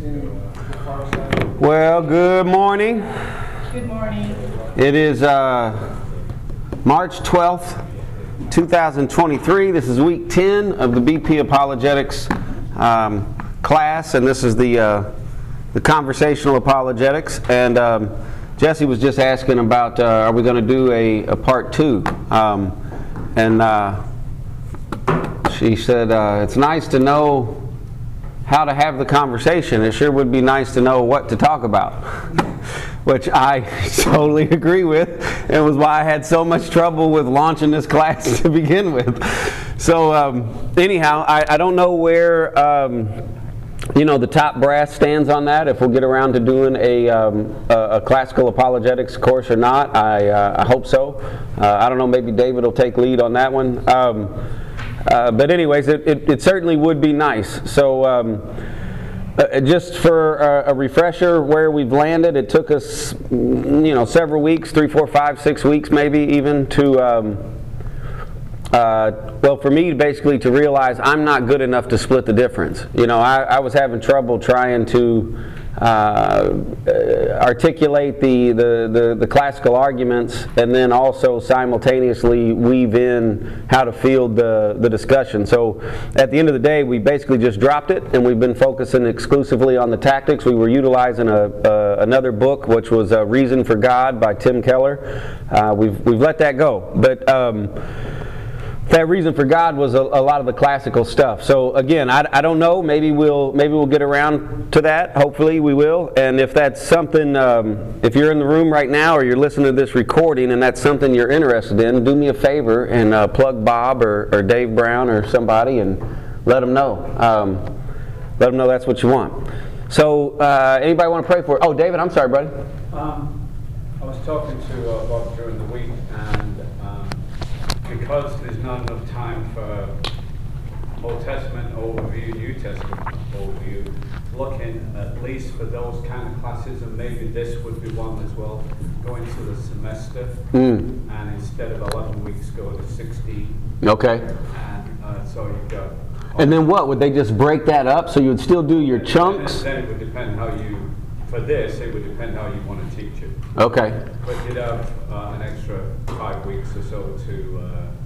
Well, good morning. Good morning. It is uh, March 12th, 2023. This is week 10 of the BP Apologetics um, class, and this is the, uh, the conversational apologetics. And um, Jesse was just asking about uh, are we going to do a, a part two? Um, and uh, she said, uh, it's nice to know how to have the conversation. It sure would be nice to know what to talk about, which I totally agree with, and was why I had so much trouble with launching this class to begin with. So, um, anyhow, I, I, don't know where. Um, you know the top brass stands on that. If we'll get around to doing a, um, a, a, classical apologetics course or not, I, uh, I hope so. Uh, I don't know. Maybe David will take lead on that one. Um, uh, but anyways, it, it, it, certainly would be nice. So um, uh, just for a, a, refresher, where we've landed, it took us, you know, several weeks, three, four, five, six weeks maybe even to, um, uh, well, for me basically to realize I'm not good enough to split the difference. You know, I, I was having trouble trying to uh, articulate the, the, the, the, classical arguments and then also simultaneously weave in how to field the, the discussion. So at the end of the day, we basically just dropped it and we've been focusing exclusively on the tactics. We were utilizing a, a another book, which was A Reason for God by Tim Keller. Uh, we've, we've let that go. But um, that reason for God was a, a, lot of the classical stuff. So again, I, I don't know. Maybe we'll maybe we'll get around to that. Hopefully we will. And if that's something, um, if you're in the room right now or you're listening to this recording and that's something you're interested in, do me a favor and uh, plug Bob or, or, Dave Brown or somebody and let them know. Um, let them know that's what you want. So uh, anybody want to pray for? It? Oh, David, I'm sorry, buddy. Um, I was talking to uh, Bob during the week and because there's not enough time for Old Testament overview, New Testament overview, looking at least for those kind of classes, and maybe this would be one as well, going to the semester, mm. and instead of 11 weeks, go to 16. Okay. And uh, so you've got. And then what? Would they just break that up so you would still do your chunks? Then it would depend how you, for this, it would depend how you want to teach it. Okay. But you'd have uh, an extra five weeks or so to, uh, to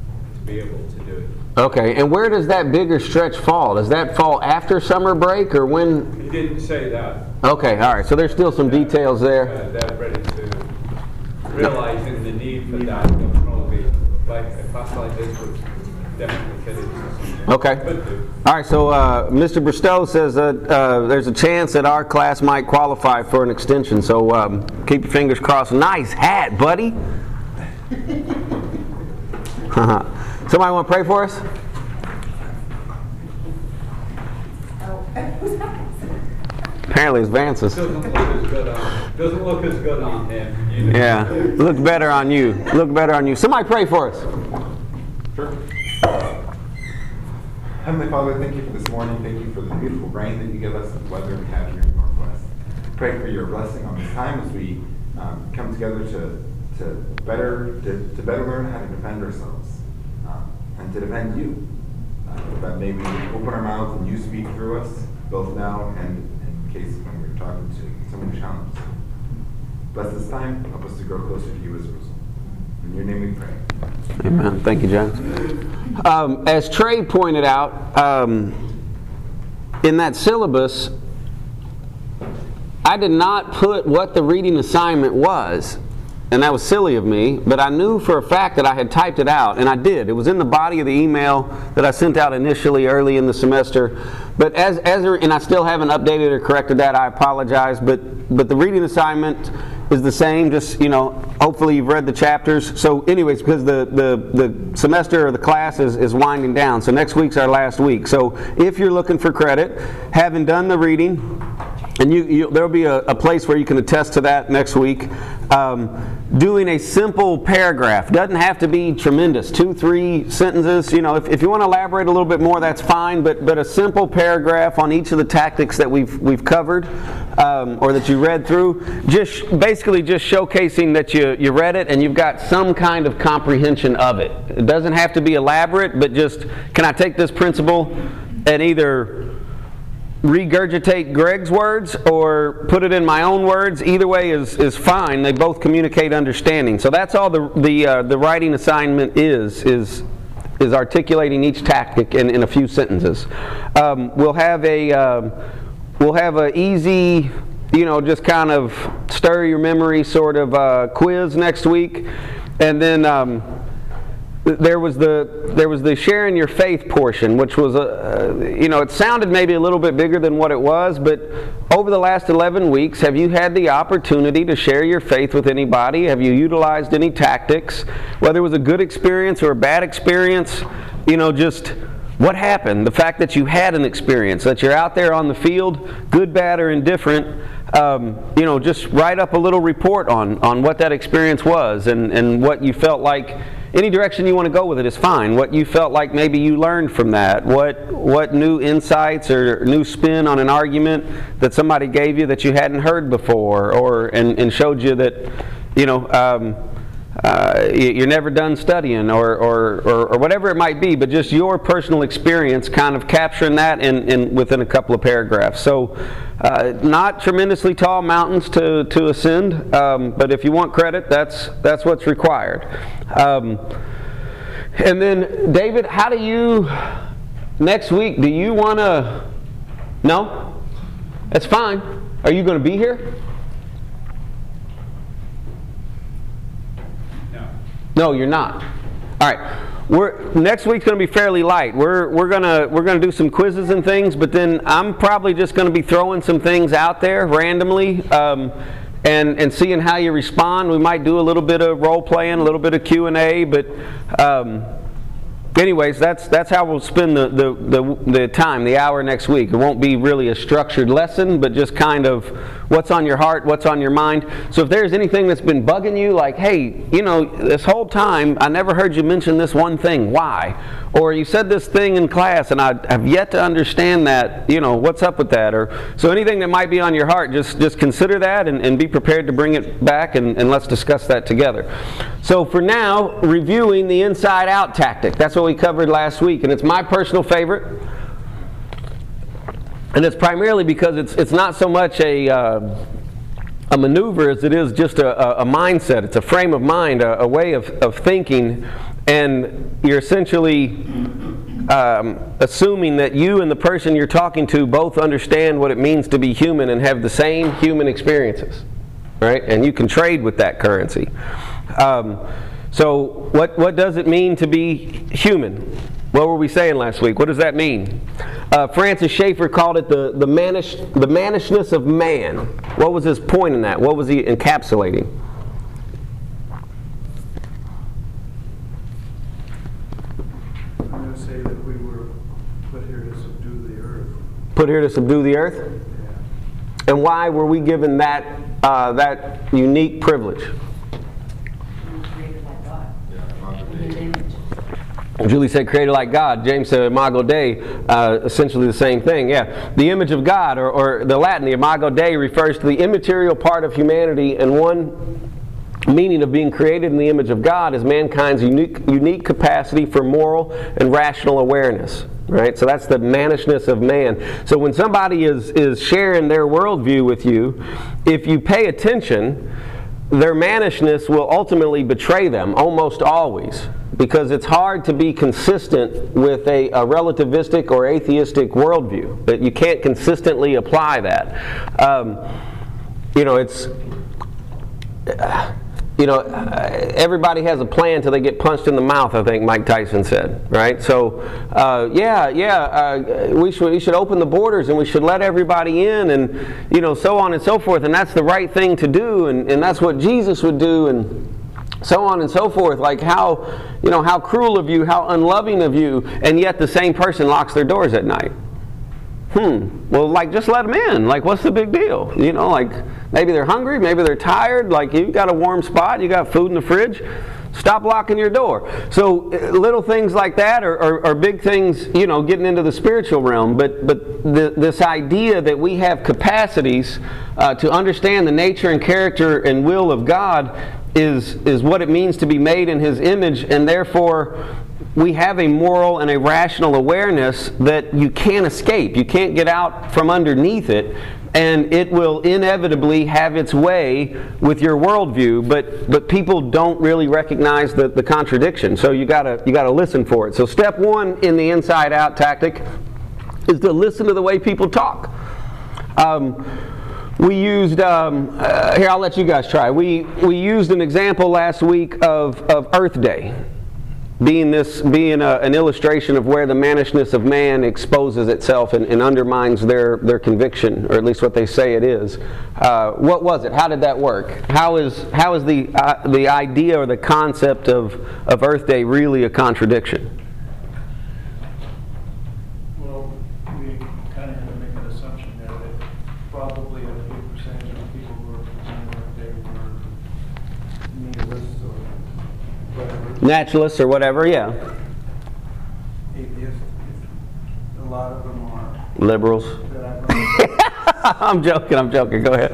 be able to do it. Okay, and where does that bigger stretch fall? Does that fall after summer break or when? He didn't say that. Okay, all right. So there's still some details there. Uh, they're ready to realizing the need for that. Like a class like this would definitely fit into Okay. All right, so uh, Mr. Bristow says that uh, there's a chance that our class might qualify for an extension, so um, keep your fingers crossed. Nice hat, buddy. Somebody want to pray for us? Apparently it's Vance's. Doesn't look as good on, doesn't look as good on him. You know? Yeah, look better on you. Look better on you. Somebody pray for us. Sure. Heavenly Father, thank you for this morning. Thank you for the beautiful rain that you give us and the weather we have here in the Northwest. Pray for your blessing on this time as we um, come together to, to better to, to, better learn how to defend ourselves and to defend you. Uh, that maybe open our mouths and you speak through us, both now and in case when we're talking to someone who challenges. Bless this time. Help us to grow closer to you as a result. In your name we pray. Amen. Thank you, John. Um, as Trey pointed out, um, in that syllabus, I did not put what the reading assignment was. And that was silly of me, but I knew for a fact that I had typed it out, and I did. It was in the body of the email that I sent out initially early in the semester. But as, as and I still haven't updated or corrected that, I apologize. But, but the reading assignment is the same. Just you know, hopefully you've read the chapters. So, anyways, because the the, the semester or the class is, is winding down, so next week's our last week. So, if you're looking for credit, having done the reading, and you, you there'll be a, a, place where you can attest to that next week. Um, doing a simple paragraph doesn't have to be tremendous, two, three sentences. You know, if, if you want to elaborate a little bit more, that's fine. But but a simple paragraph on each of the tactics that we've we've covered um, or that you read through, just basically just showcasing that you you read it and you've got some kind of comprehension of it. It doesn't have to be elaborate, but just can I take this principle and either regurgitate Greg's words or put it in my own words. Either way is, is fine. They both communicate understanding. So that's all the the uh, the writing assignment is is is articulating each tactic in, in a few sentences. Um, we'll have a um, we'll have a easy you know just kind of stir your memory sort of uh, quiz next week, and then. Um, there was the there was the sharing your faith portion, which was a uh, you know it sounded maybe a little bit bigger than what it was, but over the last 11 weeks, have you had the opportunity to share your faith with anybody? Have you utilized any tactics, whether it was a good experience or a bad experience? You know, just what happened? The fact that you had an experience, that you're out there on the field, good, bad, or indifferent. Um, you know, just write up a little report on on what that experience was and and what you felt like any direction you want to go with it is fine. What you felt like maybe you learned from that, what what new insights or new spin on an argument that somebody gave you that you hadn't heard before, or and, and showed you that, you know. Um, uh, you're never done studying or, or, or, or, whatever it might be, but just your personal experience kind of capturing that in, in within a couple of paragraphs. So, uh, not tremendously tall mountains to, to ascend, um, but if you want credit, that's, that's what's required. Um, and then, David, how do you, next week, do you want to, no? That's fine. Are you going to be here? No, you're not. All right. We're, next week's going to be fairly light. We're, we're going we're gonna do some quizzes and things, but then I'm probably just going to be throwing some things out there randomly um, and, and seeing how you respond. We might do a little bit of role playing, a little bit of Q&A, but um, anyways, that's that's how we'll spend the, the, the, the, time, the hour next week. It won't be really a structured lesson, but just kind of what's on your heart, what's on your mind. So if there's anything that's been bugging you, like, hey, you know, this whole time I never heard you mention this one thing. Why? Or you said this thing in class and I have yet to understand that, you know, what's up with that? Or so anything that might be on your heart, just just consider that and, and be prepared to bring it back and, and let's discuss that together. So for now, reviewing the inside out tactic. That's what we covered last week, and it's my personal favorite. And it's primarily because it's it's not so much a uh, a maneuver as it is just a, a, mindset. It's a frame of mind, a, a way of, of thinking and you're essentially um, assuming that you and the person you're talking to both understand what it means to be human and have the same human experiences, right? And you can trade with that currency. Um, so, what, what does it mean to be human? What were we saying last week? What does that mean? Uh, Francis Schaeffer called it the, the, mannish, the mannishness of man. What was his point in that? What was he encapsulating? Put here to subdue the earth? And why were we given that, uh, that unique privilege? Julie said created like God. James said imago Dei, uh, essentially the same thing. Yeah. The image of God, or, or the Latin, the imago Dei, refers to the immaterial part of humanity, and one meaning of being created in the image of God is mankind's unique, unique capacity for moral and rational awareness. Right? So that's the mannishness of man. So when somebody is, is sharing their worldview with you, if you pay attention, their mannishness will ultimately betray them almost always because it's hard to be consistent with a, a relativistic or atheistic worldview. That you can't consistently apply that. Um, you know, it's. Uh, you know, everybody has a plan till they get punched in the mouth. I think Mike Tyson said, right? So, uh, yeah, yeah, uh, we should we should open the borders and we should let everybody in, and you know, so on and so forth. And that's the right thing to do, and, and that's what Jesus would do, and so on and so forth. Like how, you know, how cruel of you, how unloving of you, and yet the same person locks their doors at night hmm, well, like, just let them in. Like, what's the big deal? You know, like, maybe they're hungry, maybe they're tired, like, you've got a warm spot, you got food in the fridge. Stop locking your door. So uh, little things like that are, are, are, big things, you know, getting into the spiritual realm. But but the, this idea that we have capacities uh, to understand the nature and character and will of God is is what it means to be made in His image, and therefore we have a moral and a rational awareness that you can't escape. You can't get out from underneath it, and it will inevitably have its way with your worldview. But but people don't really recognize the, the contradiction. So you gotta you gotta listen for it. So step one in the inside out tactic is to listen to the way people talk. Um, we used um, uh, here. I'll let you guys try. We we used an example last week of, of Earth Day, being this being a, an illustration of where the mannishness of man exposes itself and, and, undermines their their conviction, or at least what they say it is. Uh, what was it? How did that work? How is how is the uh, the idea or the concept of of Earth Day really a contradiction? Naturalists or whatever, yeah. atheists. A lot of them are, Liberals. that I've run I'm joking. I'm joking. Go ahead.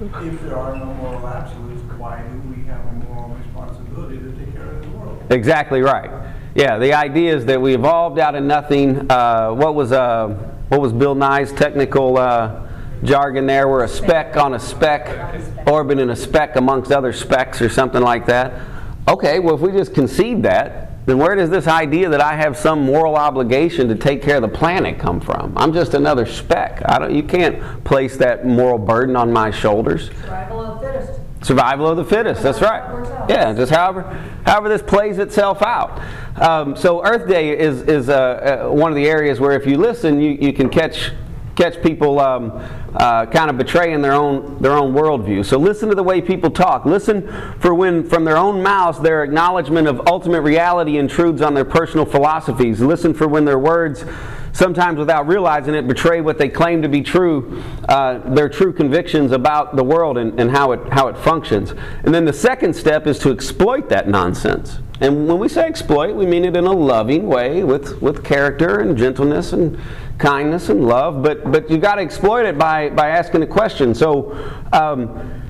If there are no moral absolutes, why do we have a moral responsibility to take care of the world? Exactly right. Yeah, the idea is that we evolved out of nothing. Uh, what was uh, what was Bill Nye's technical uh, jargon there? We're a speck on a speck, orbiting a speck amongst other specks, or something like that. Okay, well, if we just concede that, then where does this idea that I have some moral obligation to take care of the planet come from? I'm just another speck. I don't, you can't place that moral burden on my shoulders. Survival of the fittest. Survival of the fittest. That's right. Yeah, just however, however this plays itself out. Um, so Earth Day is is uh, uh, one of the areas where if you listen, you, you can catch catch people um, uh, kind of betraying their own their own worldview. So listen to the way people talk. Listen for when from their own mouths their acknowledgement of ultimate reality intrudes on their personal philosophies. Listen for when their words sometimes without realizing it, betray what they claim to be true, uh, their true convictions about the world and, and how, it, how it functions. And then the second step is to exploit that nonsense. And when we say exploit, we mean it in a loving way with, with character and gentleness and kindness and love, but, but you got to exploit it by, by asking a question. So, um,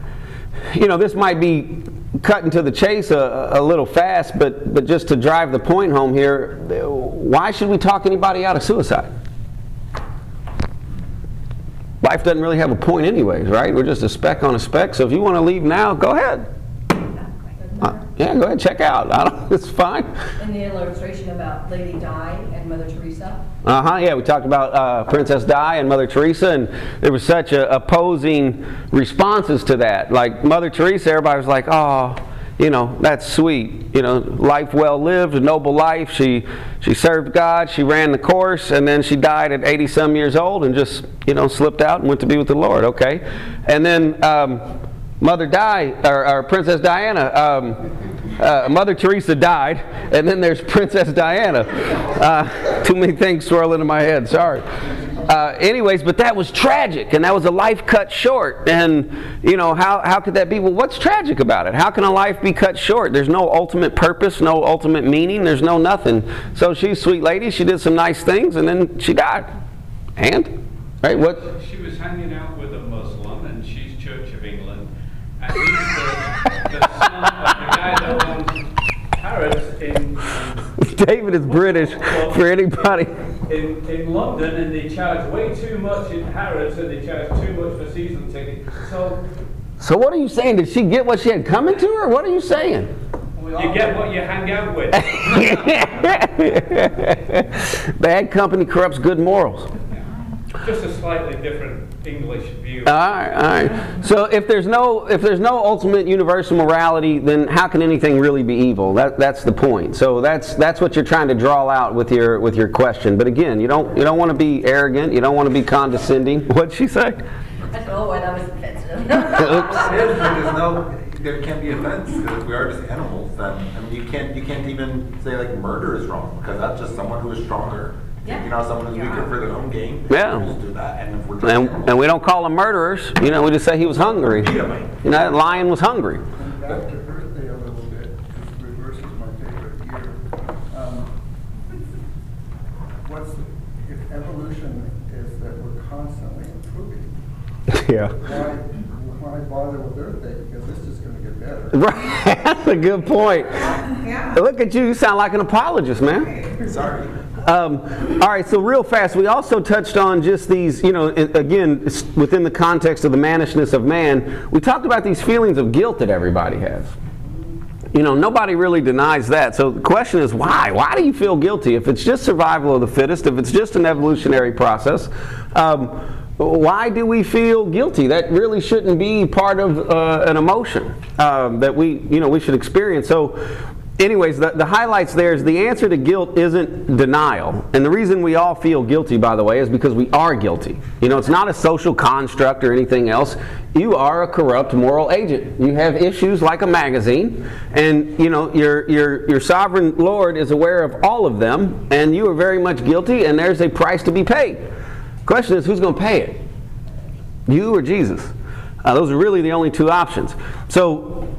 you know, this might be cutting to the chase a, a little fast, but, but just to drive the point home here, why should we talk anybody out of suicide? Life doesn't really have a point, anyways, right? We're just a speck on a speck. So if you want to leave now, go ahead. Yeah, go ahead, check out. I don't, it's fine. In the illustration about Lady Di and Mother Teresa. Uh huh. Yeah, we talked about uh, Princess Di and Mother Teresa, and there was such a, opposing responses to that. Like Mother Teresa, everybody was like, "Oh, you know, that's sweet. You know, life well lived, a noble life. She she served God. She ran the course, and then she died at 80 some years old, and just you know slipped out and went to be with the Lord. Okay, and then." Um, Mother Di, or, or Princess Diana, um, uh, Mother Teresa died, and then there's Princess Diana. Uh, too many things swirling in my head, sorry. Uh, anyways, but that was tragic, and that was a life cut short. And, you know, how, how could that be? Well, what's tragic about it? How can a life be cut short? There's no ultimate purpose, no ultimate meaning, there's no nothing. So she's sweet lady, she did some nice things, and then she died. And? Right, what? She was hanging out with a Muslim, and she's Church of England, and he's the, the son of the guy that owns Harrods in, David is British for anybody. in, in London, and they charge way too much in Harrods, and they charge too much for season ticket. So So what are you saying? Did she get what she had coming to her? What are you saying? you get what you hang out with. Bad company corrupts good morals. Just a slightly different English view. All right, all right. So if there's no if there's no ultimate universal morality, then how can anything really be evil? That that's the point. So that's that's what you're trying to draw out with your with your question. But again, you don't you don't want to be arrogant. You don't want to be condescending. What'd she say? Oh, and that was offensive. Oops. There's, there's no, there can't be offense because we are just animals. Then I mean, you can't you can't even say like murder is wrong because that's just someone who is stronger. Yeah. You know, someone who's weaker for their own gain. Yeah. Just do that. And if we're And, and we don't call them murderers. You know, we just say he was hungry. You know, that lion was hungry. And back to Earth Day a little bit, reverse is my favorite year. Um, What's, the- if evolution is that we're constantly improving, Yeah. why, why bother with their thing, because it's just gonna get better. Right, that's a good point. Yeah. Look at you, you sound like an apologist, man. Sorry. Um, all right, so real fast, we also touched on just these, you know, again, within the context of the mannishness of man, we talked about these feelings of guilt that everybody has. You know, nobody really denies that. So the question is, why? Why do you feel guilty? If it's just survival of the fittest, if it's just an evolutionary process, um, why do we feel guilty? That really shouldn't be part of uh, an emotion um, that we, you know, we should experience. So, anyways, the, the highlights there is the answer to guilt isn't denial. And the reason we all feel guilty, by the way, is because we are guilty. You know, it's not a social construct or anything else. You are a corrupt moral agent. You have issues like a magazine, and you know your your your sovereign Lord is aware of all of them, and you are very much guilty. And there's a price to be paid. Question is, who's going to pay it? You or Jesus? Uh, those are really the only two options. So,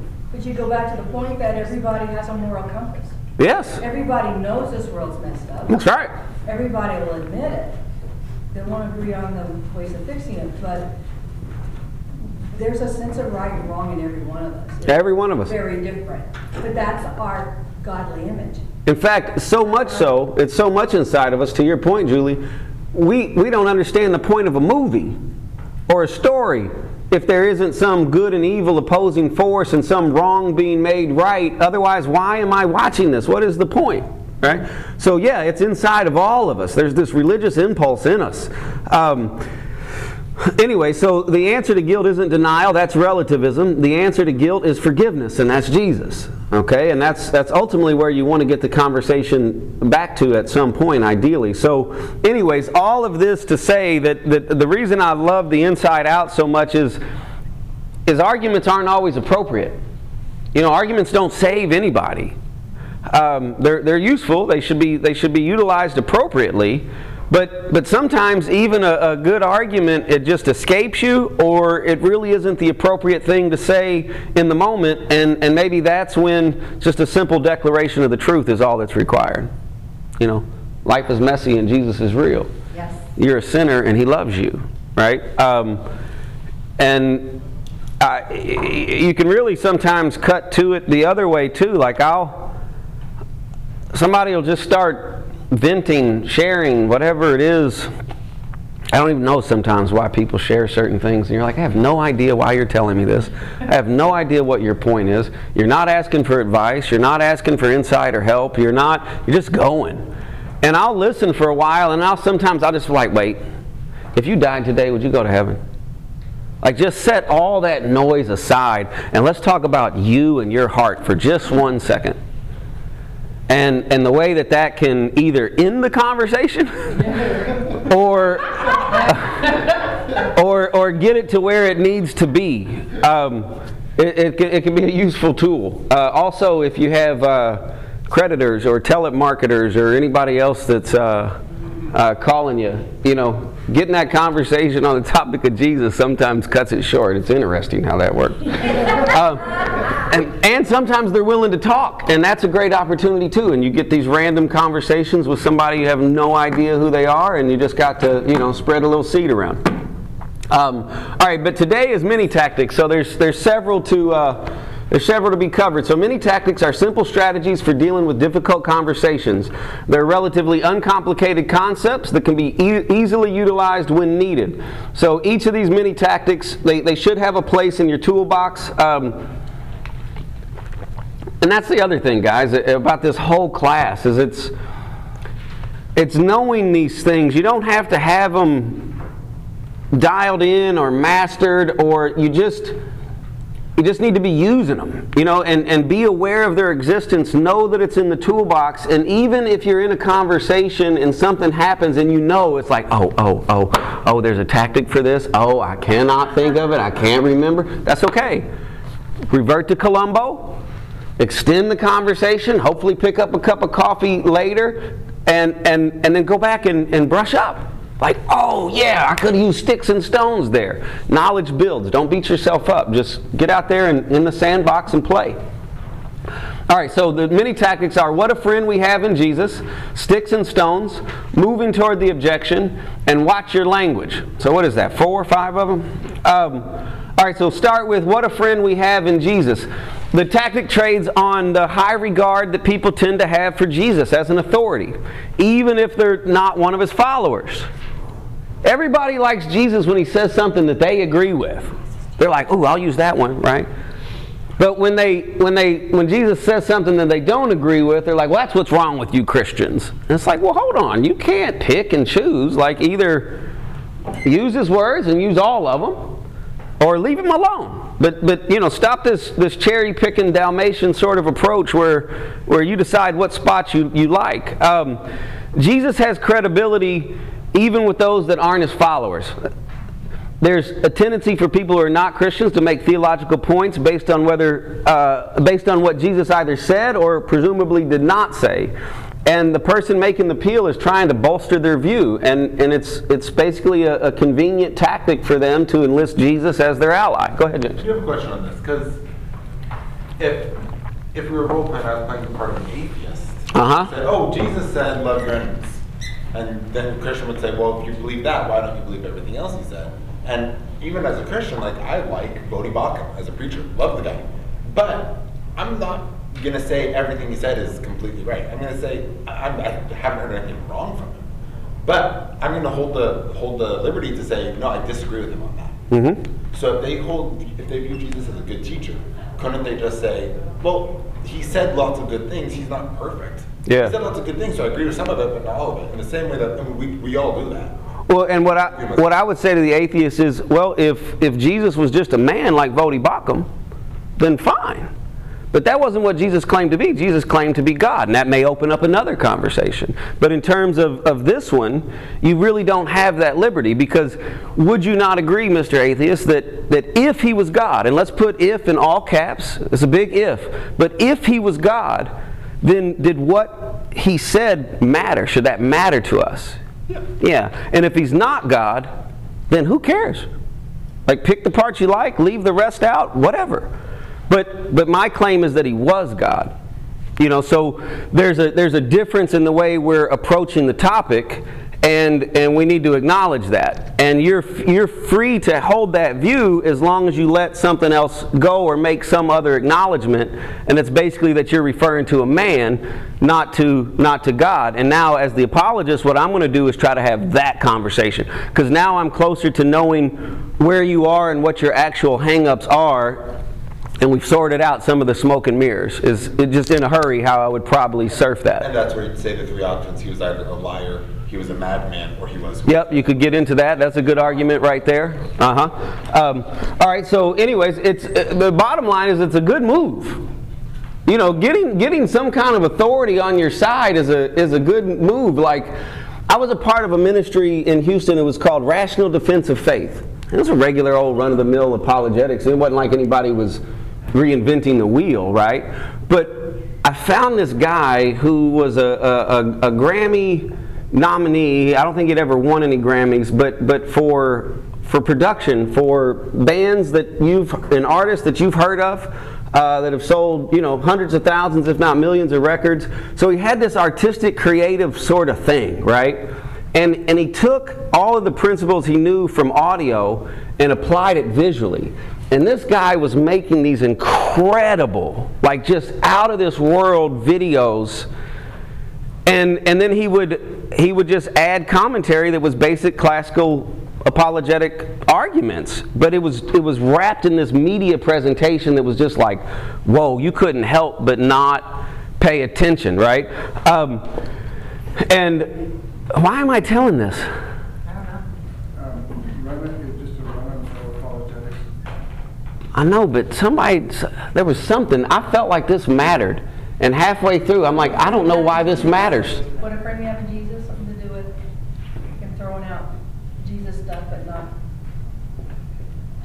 But you go back to the point that everybody has a moral compass. yes, Everybody knows this world's messed up. that's right. Everybody will admit it. They won't agree on the ways of fixing it, but there's a sense of right and wrong in every one of us. It's Every one of us. Very different. But that's our godly image. In fact, so much so, it's so much inside of us, to your point, Julie, we, we don't understand the point of a movie or a story if there isn't some good and evil opposing force and some wrong being made right. Otherwise, why am I watching this? What is the point? Right? So, yeah, it's inside of all of us. There's this religious impulse in us. Um, Anyway, so the answer to guilt isn't denial, that's relativism. The answer to guilt is forgiveness, and that's Jesus. Okay? And that's that's ultimately where you want to get the conversation back to at some point, ideally. So, anyways, all of this to say that, that the reason I love the inside out so much is is arguments aren't always appropriate. You know, arguments don't save anybody. Um, they're, they're useful. They should be they should be utilized appropriately. But but sometimes even a, a good argument it just escapes you, or it really isn't the appropriate thing to say in the moment, and and maybe that's when just a simple declaration of the truth is all that's required. You know, life is messy and Jesus is real Yes. you're a sinner and he loves you, right? Um, and y- you can really sometimes cut to it the other way too. Like I'll, somebody will just start venting, sharing, whatever it is. I don't even know sometimes why people share certain things, and you're like, I have no idea why you're telling me this. I have no idea what your point is. You're not asking for advice. You're not asking for insight or help. You're not. You're just going. And I'll listen for a while, and I'll sometimes I'll just like, wait, if you died today, would you go to heaven? Like, just set all that noise aside, and let's talk about you and your heart for just one second. And, and the way that that can either end the conversation or, or, or get it to where it needs to be. Um, it, it, can, it can be a useful tool. Uh, also, if you have uh, creditors or telemarketers or anybody else that's uh, uh, calling you, you know, getting that conversation on the topic of Jesus sometimes cuts it short. It's interesting how that works. And, and sometimes they're willing to talk, and that's a great opportunity too. And you get these random conversations with somebody you have no idea who they are, and you just got to, you know, spread a little seed around. Um, all right, but today is mini tactics. So there's there's several to uh, there's several to be covered. So mini tactics are simple strategies for dealing with difficult conversations. They're relatively uncomplicated concepts that can be e- easily utilized when needed. So each of these mini tactics they, they should have a place in your toolbox. Um, and that's the other thing, guys, about this whole class is it's it's knowing these things. You don't have to have them dialed in or mastered or you just you just need to be using them you know and, and be aware of their existence. Know that it's in the toolbox and even if you're in a conversation and something happens and you know it's like oh oh oh oh there's a tactic for this. Oh i cannot think of it. I can't remember. That's okay. Revert to columbo extend the conversation hopefully pick up a cup of coffee later and and and then go back and, and brush up like, oh yeah, I could use sticks and stones there. Knowledge builds. Don't beat yourself up. Just get out there and in the sandbox and play. All right, so the many tactics are what a friend we have in Jesus, sticks and stones, moving toward the objection, and watch your language. So, what is that, four or five of them? Um, all right, so start with what a friend we have in Jesus. The tactic trades on the high regard that people tend to have for Jesus as an authority, even if they're not one of his followers. Everybody likes Jesus when he says something that they agree with. They're like, oh, I'll use that one, right? But when they when they when Jesus says something that they don't agree with, they're like, "Well, that's what's wrong with you Christians." And it's like, "Well, hold on. You can't pick and choose. Like either use his words and use all of them, or leave him alone." But but you know, stop this this cherry picking Dalmatian sort of approach where where you decide what spots you you like. Um, Jesus has credibility even with those that aren't his followers there's a tendency for people who are not Christians to make theological points based on whether, uh, based on what Jesus either said or presumably did not say. And the person making the appeal is trying to bolster their view, and, and it's, it's basically a, a convenient tactic for them to enlist Jesus as their ally. Go ahead, James. Do have a question on this, because if, if we were role playing, I was playing the part of an atheist. Uh-huh. Said, oh, Jesus said love your enemies. And then the Christian would say, well, if you believe that, why don't you believe everything else he said? And even as a Christian, like I like Voddie Baucham as a preacher, love the guy. But I'm not gonna say everything he said is completely right. I'm gonna say I, I haven't heard anything wrong from him. But I'm gonna hold the hold the liberty to say no, I disagree with him on that. Mm-hmm. So if they hold, if they view Jesus as a good teacher, couldn't they just say, well, he said lots of good things. He's not perfect. Yeah. He said lots of good things, so I agree with some of it, but not all of it. In the same way that I mean, we, we all do that. Well, and what I what I would say to the atheist is, well, if if Jesus was just a man like Voddie Baucham, then fine. But that wasn't what Jesus claimed to be. Jesus claimed to be God, and that may open up another conversation. But in terms of, of this one, you really don't have that liberty because would you not agree, Mr. Atheist, that, that if he was God, and let's put if in all caps, it's a big if, but if he was God, then did what he said matter? Should that matter to us? Yeah. Yeah. And if he's not God, then who cares? Like pick the parts you like, leave the rest out, whatever. But but my claim is that he was God. You know, so there's a there's a difference in the way we're approaching the topic and and we need to acknowledge that. And you're you're free to hold that view as long as you let something else go or make some other acknowledgement and it's basically that you're referring to a man not to not to God. And now as the apologist what I'm going to do is try to have that conversation because now I'm closer to knowing where you are and what your actual hangups are and we've sorted out some of the smoke and mirrors. Is it just in a hurry how I would probably surf that. And that's where you'd say the three options. He was either a liar, he was a madman, or he was. Yep, you could get into that. That's a good argument right there. Uh huh. Um, all right. So, anyways, it's uh, the bottom line is it's a good move. You know, getting getting some kind of authority on your side is a is a good move. Like, I was a part of a ministry in Houston. It was called Rational Defense of Faith. It was a regular old run of the mill apologetics. It wasn't like anybody was reinventing the wheel, right? But I found this guy who was a, a, a, Grammy nominee. I don't think he'd ever won any Grammys, but but for for production for bands that you've and artists that you've heard of. Uh, that have sold, you know, hundreds of thousands, if not millions, of records. So he had this artistic, creative sort of thing, right? And, and he took all of the principles he knew from audio and applied it visually. And this guy was making these incredible, like just out of this world videos. And, and then he would, he would just add commentary that was basic classical apologetic arguments. But it was, it was wrapped in this media presentation that was just like, whoa, you couldn't help but not pay attention, right? Um, and why am I telling this? Um, run it, just a run of apologetics. I know, but somebody, there was something, I felt like this mattered. And halfway through, I'm like, I don't know why this matters. What a friend we have in Jesus, something to do with him throwing out Jesus stuff, but not.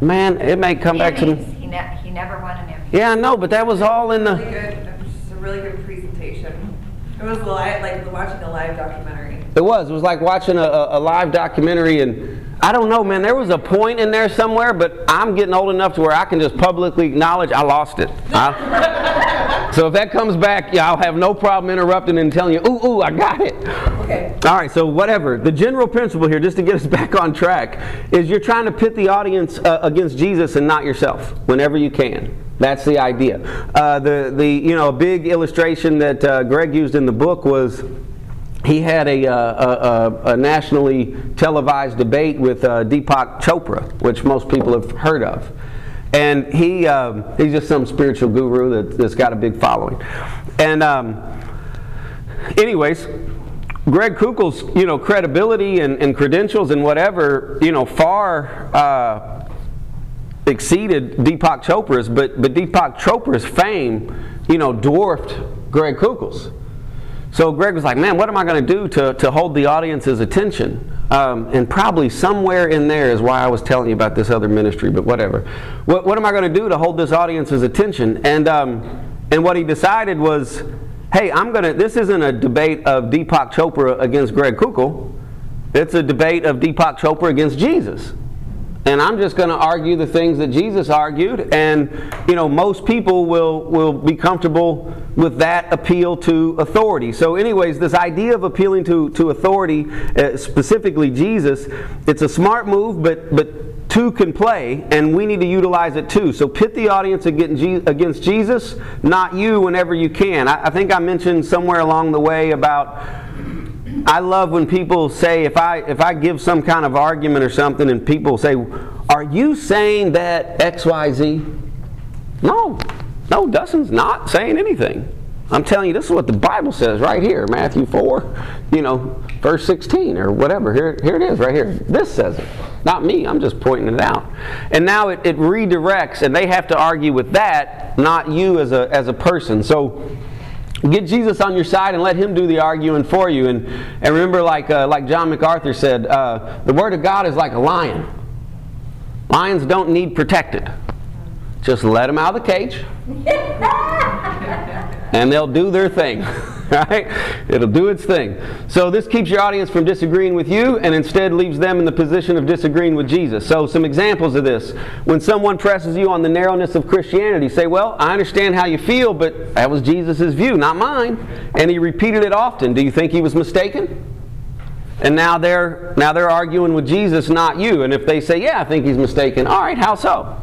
Man, it may come back to me. He ne- he never won an Emmy. Yeah, I know, but that was all in really the, good. It was a really good presentation. It was live, like watching a live documentary. it was, it was like watching a, a a live documentary and, I don't know, man, there was a point in there somewhere, but I'm getting old enough to where I can just publicly acknowledge I lost it. I- So if that comes back, yeah, I'll have no problem interrupting and telling you, ooh, ooh, I got it. Okay. All right, so whatever. The general principle here, just to get us back on track, is you're trying to pit the audience uh, against Jesus and not yourself whenever you can. That's the idea. Uh, the the you know a big illustration that uh, Greg used in the book was he had a, uh, a, a, nationally televised debate with uh, Deepak Chopra, which most people have heard of. And he, um, he's just some spiritual guru that, that's got a big following. And um, anyways, Greg Koukl's, you know, credibility and, and credentials and whatever, you know, far uh, exceeded Deepak Chopra's, but, but Deepak Chopra's fame, you know, dwarfed Greg Koukl's. So Greg was like, man, what am I going to do to, to hold the audience's attention? Um, and probably somewhere in there is why I was telling you about this other ministry, but whatever. What, what am I going to do to hold this audience's attention? And, um, and what he decided was, hey, I'm going to, this isn't a debate of Deepak Chopra against Greg Koukl. It's a debate of Deepak Chopra against Jesus and I'm just going to argue the things that Jesus argued, and you know most people will will be comfortable with that appeal to authority. So, anyways, this idea of appealing to to authority, uh, specifically Jesus, it's a smart move, but but two can play, and we need to utilize it too. So pit the audience against Jesus, not you, whenever you can. I, I think I mentioned somewhere along the way about I love when people say if I if I give some kind of argument or something and people say, "Are you saying that XYZ?" No. No, Dustin's not saying anything. I'm telling you, this is what the Bible says right here, Matthew 4, you know, verse 16 or whatever. Here, here it is right here. This says it. Not me, I'm just pointing it out. And now it, it redirects, and they have to argue with that, not you as a, as a person. So Get Jesus on your side and let Him do the arguing for you. And, and remember, like, uh, like John MacArthur said, uh, the Word of God is like a lion. Lions don't need protected. Just let them out of the cage. and they'll do their thing. Right? It'll do its thing. So this keeps your audience from disagreeing with you and instead leaves them in the position of disagreeing with Jesus. So some examples of this. When someone presses you on the narrowness of Christianity, say, well, I understand how you feel, but that was Jesus' view, not mine. And he repeated it often. Do you think he was mistaken? And now they're now they're arguing with Jesus, not you. And if they say, "Yeah, I think he's mistaken," all right, how so?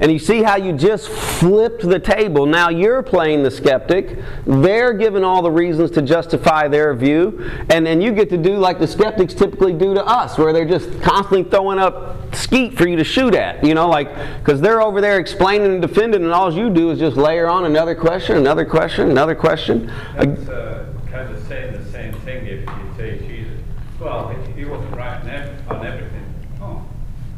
And you see how you just flipped the table. Now you're playing the skeptic. They're given all the reasons to justify their view. And then you get to do like the skeptics typically do to us, where they're just constantly throwing up skeet for you to shoot at. You know, like, because they're over there explaining and defending, and all you do is just layer on another question, another question, another question. That's uh, kind of saying the same thing if you say Jesus. Well, he wasn't right on everything. Oh,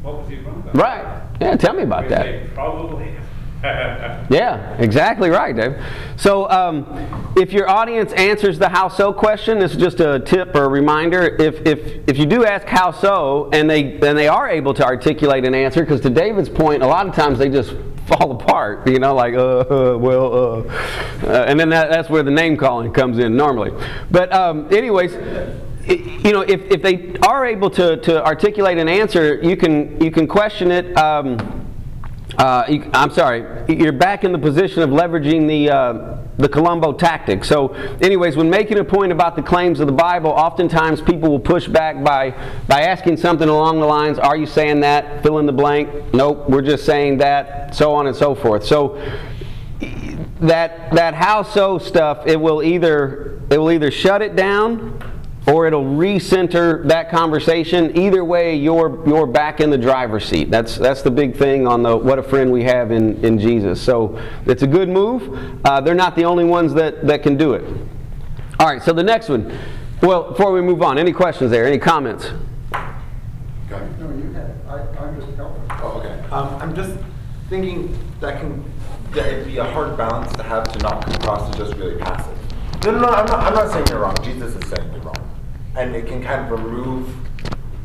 what was he wrong about? Right. Yeah, tell me about that. Probably. yeah, exactly right, Dave. So, um, if your audience answers the how so question, this is just a tip or a reminder. If, if, if you do ask how so, and they, and they are able to articulate an answer, because to David's point, a lot of times they just fall apart, you know, like, uh, uh well, uh, uh, and then that, that's where the name calling comes in normally. But, um, anyways, you know, if, if they are able to, to articulate an answer, you can, you can question it. Um, uh, you, I'm sorry, you're back in the position of leveraging the, uh, the Columbo tactic. So, anyways, when making a point about the claims of the Bible, oftentimes people will push back by, by asking something along the lines, Are you saying that? Fill in the blank. Nope, we're just saying that, so on and so forth. So, that, that how so stuff, it will either, it will either shut it down or it'll recenter that conversation. Either way, you're you're back in the driver's seat. That's that's the big thing on the what a friend we have in, in Jesus. So it's a good move. Uh, they're not the only ones that, that can do it. All right, so the next one. Well, before we move on, any questions there? Any comments? Okay. No, you had, I, I'm just helping. Oh, okay. Um, I'm just thinking that can that it'd be a hard balance to have to not come across as just really passive. No, no, no. I'm not. I'm not saying you're wrong. Jesus is saying you're wrong and it can kind of remove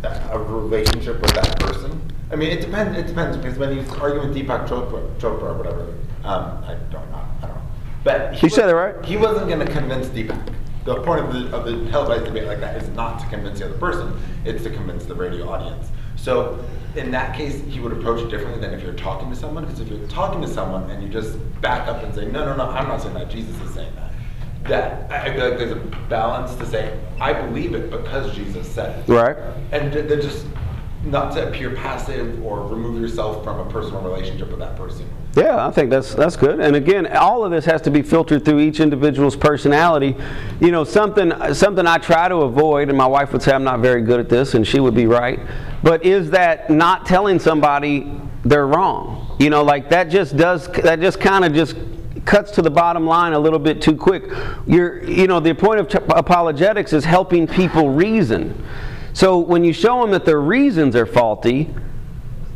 a relationship with that person. I mean, it depends. It depends because when he's arguing with Deepak Chopra, Chopra or whatever, um, I don't know. I don't know. But he, said it right. He wasn't going to convince Deepak. The point of the of the televised debate like that is not to convince the other person; it's to convince the radio audience. So in that case, he would approach it differently than if you're talking to someone. Because if you're talking to someone and you just back up and say, no, no, no, I'm not saying that. Jesus is saying that. That I feel like there's a balance to say, I believe it because Jesus said it. Right. And th- then just not to appear passive or remove yourself from a personal relationship with that person. Yeah, I think that's that's good. And again, all of this has to be filtered through each individual's personality. You know, something something I try to avoid, and my wife would say I'm not very good at this, and she would be right. But is that not telling somebody they're wrong? You know, like that just does that just kind of just cuts to the bottom line a little bit too quick. You're, you know, the point of t- apologetics is helping people reason. So when you show them that their reasons are faulty,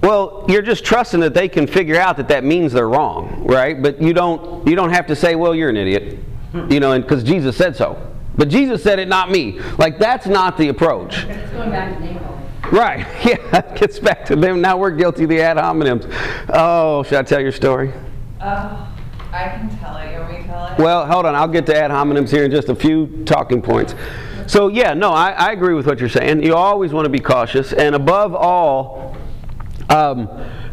well, you're just trusting that they can figure out that that means they're wrong, right? But you don't you don't have to say, "Well, you're an idiot," you know, because Jesus said so. But Jesus said it, not me. Like that's not the approach. It's going back to name. Right. Yeah. Gets back to them. Now we're guilty of the ad hominems. Oh, should I tell your story? Uh, I can tell it. You want me to tell it? Well, hold on. I'll get to ad hominems here in just a few talking points. So, yeah, no, I, I agree with what you're saying. You always want to be cautious. And above all, um,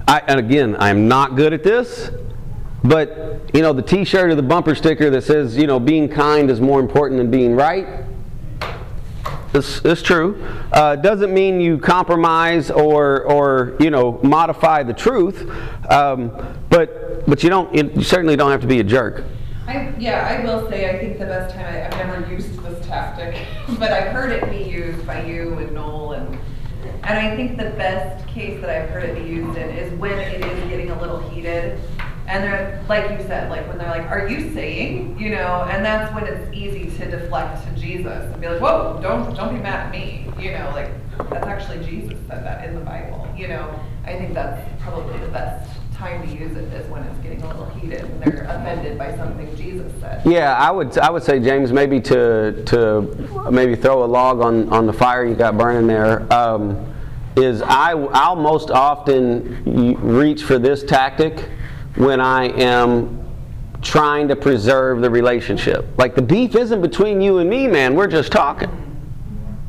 I, and again, I'm not good at this, but, you know, the t shirt or the bumper sticker that says, you know, being kind is more important than being right. It's, it's true. Uh, doesn't mean you compromise or, or you know modify the truth, um, but but you don't you certainly don't have to be a jerk. I, yeah, I will say, I think the best time, I, I've never used this tactic, but I've heard it be used by you and Noel and, and I think the best case that I've heard it be used in is when it is getting a little heated. And they're, like you said, like when they're like, are you saying, you know, and that's when it's easy to deflect to Jesus and be like, whoa, don't, don't be mad at me, you know, like, that's actually Jesus said that in the Bible, you know. I think that's probably the best time to use it is when it's getting a little heated and they're offended by something Jesus said. Yeah, I would I would say James maybe to to maybe throw a log on on the fire you got burning there. Um, is I I'll most often reach for this tactic when I am trying to preserve the relationship. Like the beef isn't between you and me, man. We're just talking.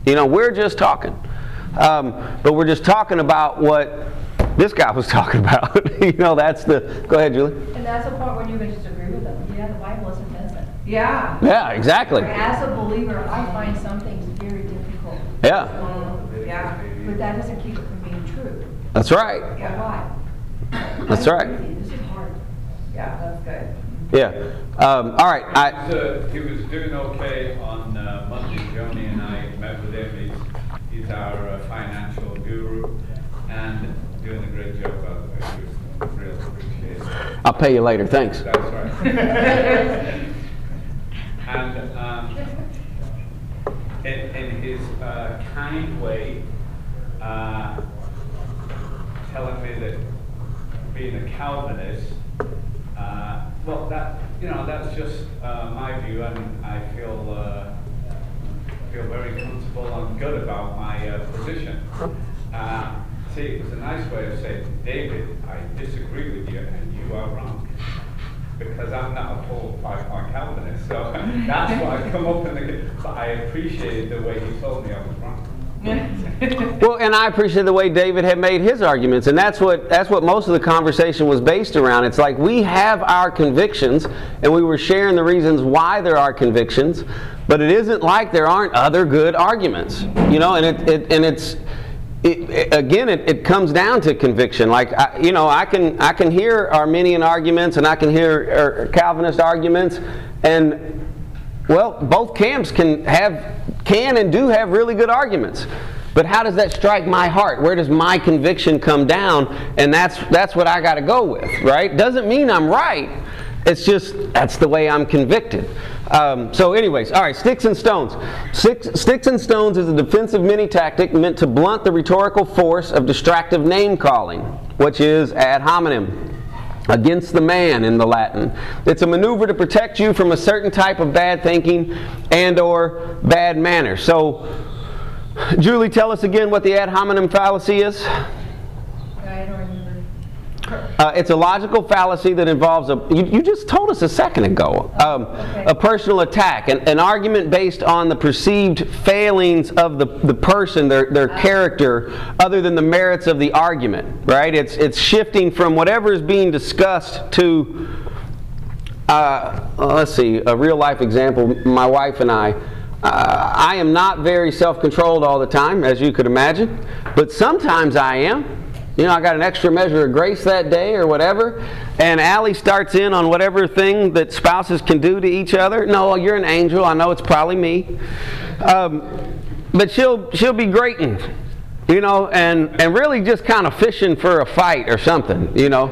You know, we're just talking. Um, but we're just talking about what this guy was talking about. you know, that's the. Go ahead, Julie. And that's the part where you can just agree with them. Yeah, the Bible isn't innocent. Yeah. Yeah, exactly. As a believer, I find some things very difficult. Yeah, Um, Yeah. But that doesn't keep it from being true. that's right. Yeah. why? That's right. agree with you. This is hard. Yeah, that's good. Yeah. Um, all right. I, He was, uh, he was doing okay on uh, Monday. Joni and I met with him. He's, he's our uh, financial guru and doing a great job, by the way. It was real appreciated. I'll pay you later. Thanks. That's right. and um, in, in his uh, kind way, uh, telling me that being a Calvinist, uh, well, that you know, that's just uh, my view, and I feel uh, feel very comfortable and good about my uh, position. Uh, see, it was a nice way of saying, David, I disagree with you, and you are wrong because I'm not a full five-point Calvinist. So that's why I come up in the. But I appreciated the way he told me I was wrong. well, and I appreciate the way David had made his arguments, and that's what that's what most of the conversation was based around. It's like we have our convictions, and we were sharing the reasons why there are convictions, but it isn't like there aren't other good arguments, you know. And it, it and it's. It, it- again, it, it comes down to conviction. Like I, you know, I can I can hear Arminian arguments and I can hear er, Calvinist arguments, and well, both camps can have can and do have really good arguments. But how does that strike my heart? Where does my conviction come down? And that's that's what I got to go with, right? Doesn't mean I'm right. It's just that's the way I'm convicted. Um, so, anyways, all right. Sticks and stones. Six, sticks and stones is a defensive mini tactic meant to blunt the rhetorical force of distractive name calling, which is ad hominem against the man in the Latin. It's a maneuver to protect you from a certain type of bad thinking and or bad manners. So, Julie, tell us again what the ad hominem fallacy is. I don't remember. Uh, it's a logical fallacy that involves a. You, you just told us a second ago. Um, okay. A personal attack, an, an argument based on the perceived failings of the, the person, their, their character, other than the merits of the argument. Right? It's it's shifting from whatever is being discussed to. Uh, let's see, a real life example. My wife and I. Uh, I am not very self controlled all the time, as you could imagine, but sometimes I am. You know, I got an extra measure of grace that day or whatever, and Allie starts in on whatever thing that spouses can do to each other. No, you're an angel. I know it's probably me. Um, but she'll, she'll be grating, you know, and, and really just kind of fishing for a fight or something, you know.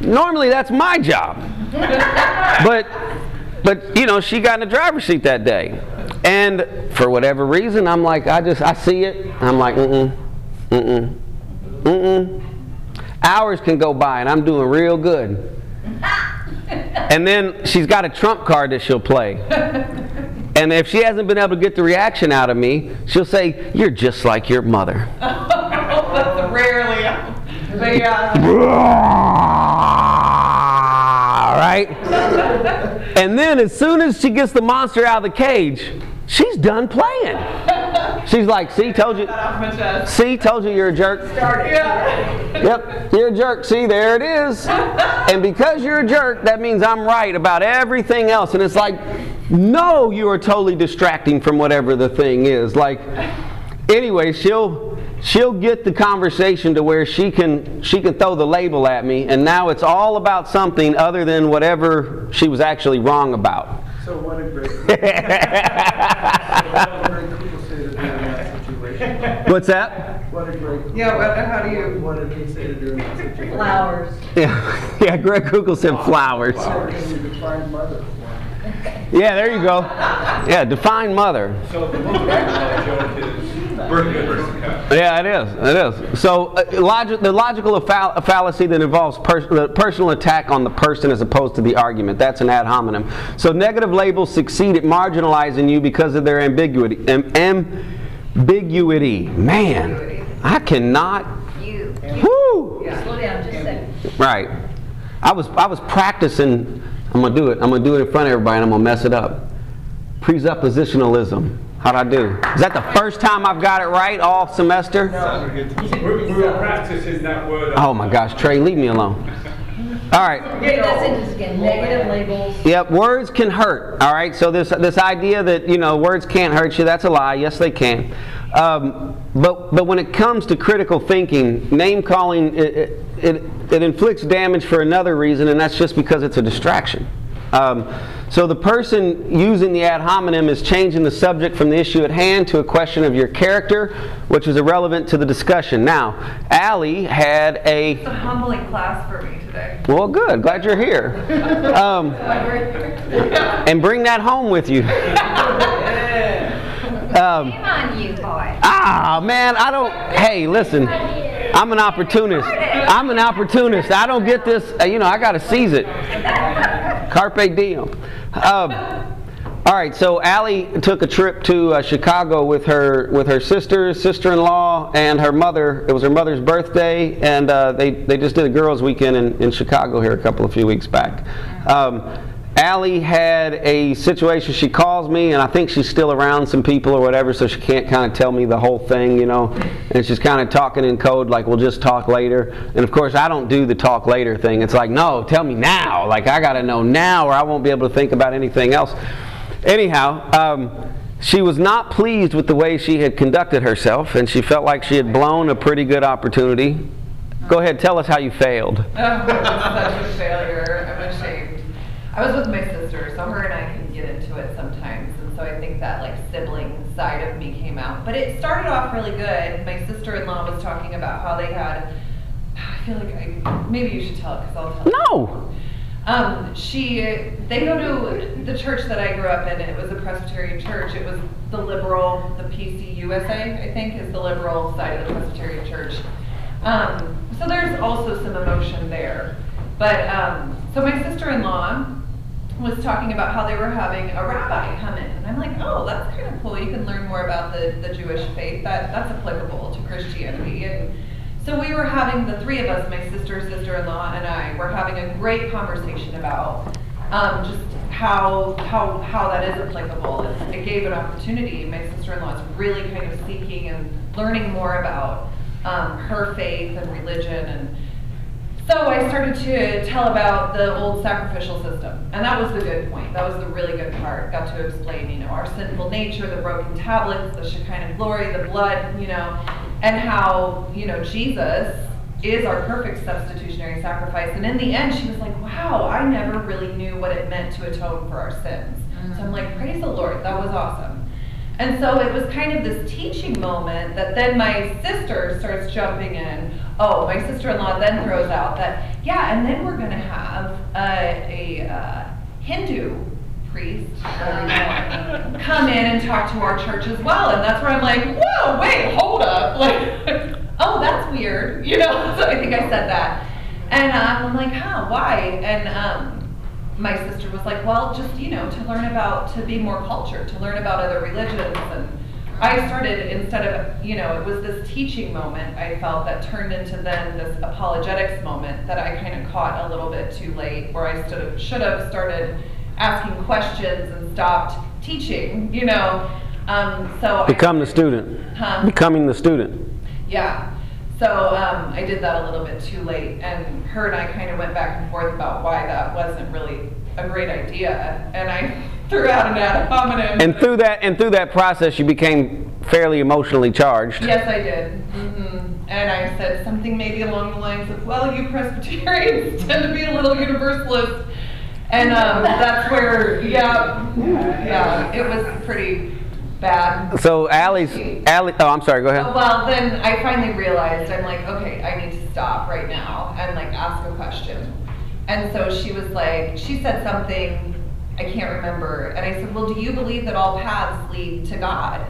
Normally that's my job. but but you know she got in the driver's seat that day and for whatever reason i'm like i just i see it i'm like mm-mm mm-mm mm-mm. Hours can go by and i'm doing real good. And then she's got a trump card that she'll play. And if she hasn't been able to get the reaction out of me she'll say you're just like your mother. Rarely, but yeah. right? And then as soon as she gets the monster out of the cage she's done playing she's like see told you Off my chest. see told you you're a jerk Yeah. Yep, you're a jerk. See, there it is. And because you're a jerk, that means I'm right about everything else. And it's like, no, you are totally distracting from whatever the thing is. Like, anyway, she'll she'll get the conversation to where she can she can throw the label at me, and now it's all about something other than whatever she was actually wrong about. So what did Greg, what did Greg Koukl say to do in that situation? What's that? What did Greg? Yeah, what, how do you? What did he say to do in that situation? Flowers. Yeah, yeah. Greg Koukl said flowers. How can you define mother for Yeah, there you go. Yeah, define mother. So the most popular is birthday. Yeah, it is. It is. So, uh, logic, the logical fall- fallacy that involves pers- the personal attack on the person as opposed to the argument. That's an ad hominem. So, negative labels succeed at marginalizing you because of their ambiguity. Am- ambiguity. Man, I cannot. You. Woo! Slow down, just a second. Right. I was I was practicing. I'm gonna do it. I'm gonna do it in front of everybody, and I'm gonna mess it up. Presuppositionalism. How'd I do? Is that the first time I've got it right all semester? We, we were practicing that word. Oh my gosh, Trey, leave me alone. All right. Okay, that sentence again, negative labels. Yep, words can hurt. All right, so this this idea that you know words can't hurt you, that's a lie. Yes, they can. Um, but but when it comes to critical thinking, name calling it, it, it, it inflicts damage for another reason, and that's just because it's a distraction. Um, so the person using the ad hominem is changing the subject from the issue at hand to a question of your character, which is irrelevant to the discussion. Now, Allie had a It's a humbling class for me today. well, good. Glad you're here. Um, and bring that home with you. Um, Shame on you, boy. ah, man, I don't. Hey, listen. I'm an opportunist. I'm an opportunist. I don't get this. uh, You know, I got to seize it. Carpe diem. Um, all right, so Allie took a trip to uh, Chicago with her with her sister, sister-in-law, and her mother. It was her mother's birthday, and uh, they they just did a girls' weekend in, in Chicago here a couple of few weeks back. Um, Allie had a situation. She calls me, and I think she's still around some people or whatever, so she can't kind of tell me the whole thing, you know. And she's kind of talking in code, like we'll just talk later. And of course, I don't do the talk later thing. It's like, no, tell me now. Like I got to know now, or I won't be able to think about anything else. Anyhow, um, she was not pleased with the way she had conducted herself, and she felt like she had blown a pretty good opportunity. Go ahead, tell us how you failed. Oh, such a failure. I'm ashamed. I was with my sister, so her and I can get into it sometimes, and so I think that like sibling side of me came out. But it started off really good. My sister-in-law was talking about how they had. I feel like I maybe you should tell it because I'll tell. No. Um, she, they go to the church that I grew up in. It was a Presbyterian church. It was the liberal, the PCUSA, I think, is the liberal side of the Presbyterian church. Um, so there's also some emotion there. But um, so my sister-in-law was talking about how they were having a rabbi come in, and I'm like, oh, that's kind of cool. You can learn more about the, the Jewish faith. That that's applicable to Christianity. And So we were having, the three of us, my sister, sister-in-law, and I, were having a great conversation about um, just how, how, how that is applicable. And It gave an opportunity, my sister-in-law is really kind of seeking and learning more about um, her faith and religion and so I started to tell about the old sacrificial system, and that was the good point. That was the really good part. Got to explain, you know, our sinful nature, the broken tablets, the Shekinah glory, the blood, you know, and how, you know, Jesus is our perfect substitutionary sacrifice. And in the end, she was like, wow, I never really knew what it meant to atone for our sins. So I'm like, praise the Lord, that was awesome. And so it was kind of this teaching moment that then my sister starts jumping in. Oh, my sister-in-law then throws out that, yeah, and then we're going to have a, a uh, Hindu priest come in and talk to our church as well. And that's where I'm like, whoa, wait, hold up. Like, oh, that's weird. You know, so I think I said that. And um, I'm like, huh, why? And um, my sister was like, well, just, you know, to learn about, to be more cultured, to learn about other religions. And I started, instead of, you know, it was this teaching moment I felt that turned into then this apologetics moment that I kind of caught a little bit too late, where I should have started asking questions and stopped teaching, you know. Um, so Become I, the student. Huh? Becoming the student. yeah. So um, I did that a little bit too late, and her and I kind of went back and forth about why that wasn't really a great idea, and I threw out an ad hominem. And through that and through that process, you became fairly emotionally charged. Yes, I did. hmm And I said something maybe along the lines of, "Well, you Presbyterians tend to be a little universalist," and um, that's where, yeah, yeah, it was pretty bad. So Allie's, Allie, oh, I'm sorry. Go Oh, ahead. Well, then I finally realized I'm like, okay, I need to stop right now and like ask a question. And so she was like, she said something, I can't remember. And I said, well, do you believe that all paths lead to God?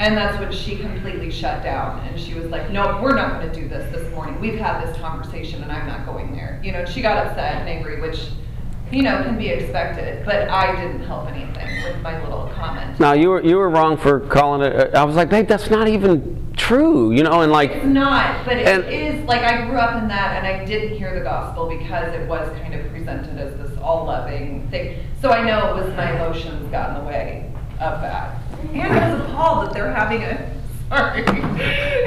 And that's when she completely shut down. And she was like, no, we're not going to do this this morning. We've had this conversation and I'm not going there. You know, she got upset and angry, which, you know, can be expected. But I didn't help anything with my little comment. No, you were you were wrong for calling it. Uh, I was like, babe, that's not even true. You know, and like, It's not, but it And- is, like, I grew up in that and I didn't hear the gospel because it was kind of presented as this all-loving thing. So I know it was my emotions got in the way of that. And I was appalled that they're having a, sorry.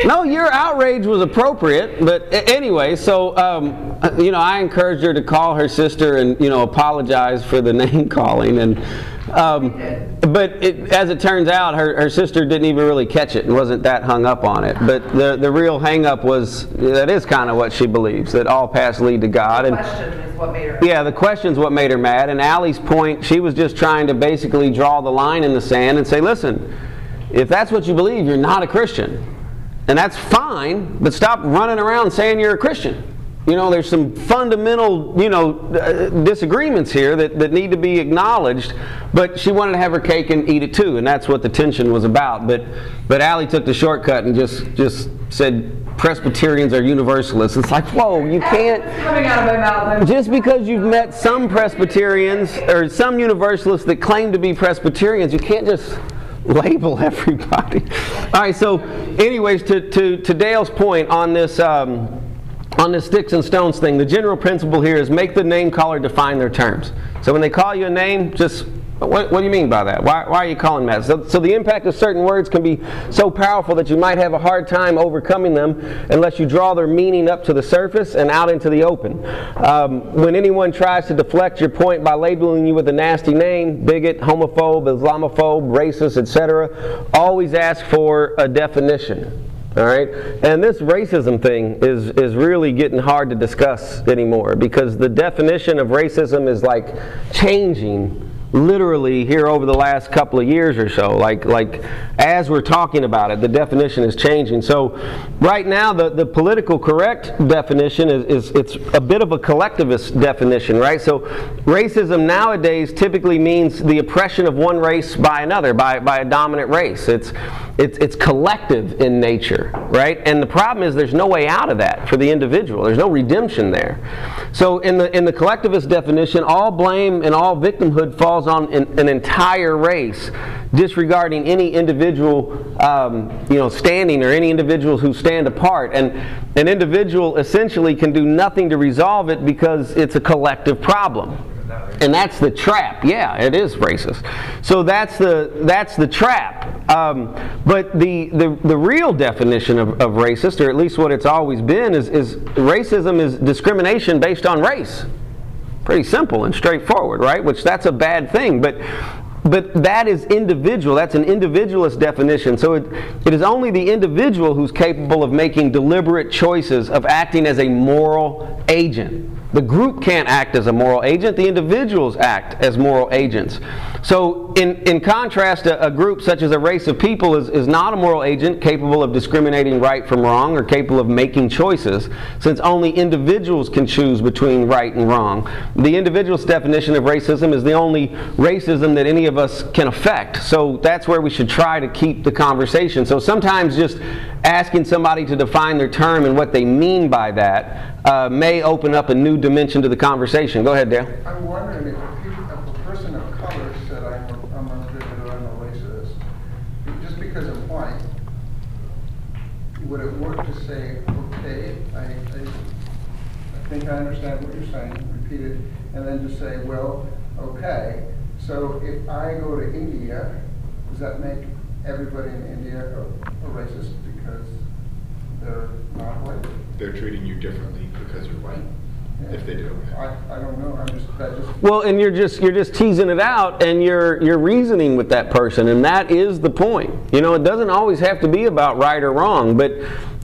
no, your outrage was appropriate. But anyway, so um, you know, I encouraged her to call her sister and you know apologize for the name calling and. Um, but it, as it turns out, her, her sister didn't even really catch it and wasn't that hung up on it. But the, the real hang up was that is kind of what she believes that all paths lead to God. And the Question is what made her. Yeah, the question's what made her mad. And Allie's point, she was just trying to basically draw the line in the sand and say, listen, if that's what you believe, you're not a Christian. And that's fine, but stop running around saying you're a Christian. You know, there's some fundamental, you know, uh, disagreements here that, that need to be acknowledged. But she wanted to have her cake and eat it too, and that's what the tension was about. But but Allie took the shortcut and just just said Presbyterians are universalists. It's like, whoa, you can't coming out of my mouth. Just because you've met some Presbyterians or some Universalists that claim to be Presbyterians, you can't just label everybody. All right, so, anyways, to, to, to Dale's point on this. Um, on this sticks and stones thing, the general principle here is make the name caller define their terms. So when they call you a name, just what, what do you mean by that? Why, why are you calling that? So, so the impact of certain words can be so powerful that you might have a hard time overcoming them unless you draw their meaning up to the surface and out into the open. Um, when anyone tries to deflect your point by labeling you with a nasty name, bigot, homophobe, Islamophobe, racist, etc., always ask for a definition. All right, and this racism thing is is really getting hard to discuss anymore because the definition of racism is like changing literally here over the last couple of years or so. Like like as we're talking about it, the definition is changing. So right now, the the political correct definition is is it's a bit of a collectivist definition, right? So racism nowadays typically means the oppression of one race by another, by by a dominant race. It's it's, it's collective in nature, right? And the problem is there's no way out of that for the individual. There's no redemption there. So in the in the collectivist definition, all blame and all victimhood falls on an, an entire race, disregarding any individual, um, you know, standing or any individuals who stand apart. And an individual essentially can do nothing to resolve it because it's a collective problem. And that's the trap. Yeah, it is racist. So that's the that's the trap. Um, but the, the the real definition of, of racist, or at least what it's always been, is, is racism is discrimination based on race. Pretty simple and straightforward, right? Which that's a bad thing, but but that is individual. That's an individualist definition. So it, it is only the individual who's capable of making deliberate choices, of acting as a moral agent. The group can't act as a moral agent, the individuals act as moral agents. So, in, in contrast, a, a, group such as a race of people is, is not a moral agent capable of discriminating right from wrong or capable of making choices, since only individuals can choose between right and wrong. The individual's definition of racism is the only racism that any of us can affect. So, that's where we should try to keep the conversation. So, sometimes just asking somebody to define their term and what they mean by that uh, may open up a new dimension to the conversation. Go ahead, Dale. I'm wondering if a, person of color said I'm a, I'm a I'm a racist, just because I'm white, would it work to say, okay, I, I, I think I understand what you're saying, repeat it, and then just say, well, okay, so if I go to India, does that make everybody in India a, a racist because they're not white? They're treating you differently because you're white. If they do. I, I don't know, I'm just, that just. Well, and you're just you're just teasing it out, and you're you're reasoning with that person, and that is the point. You know, it doesn't always have to be about right or wrong, but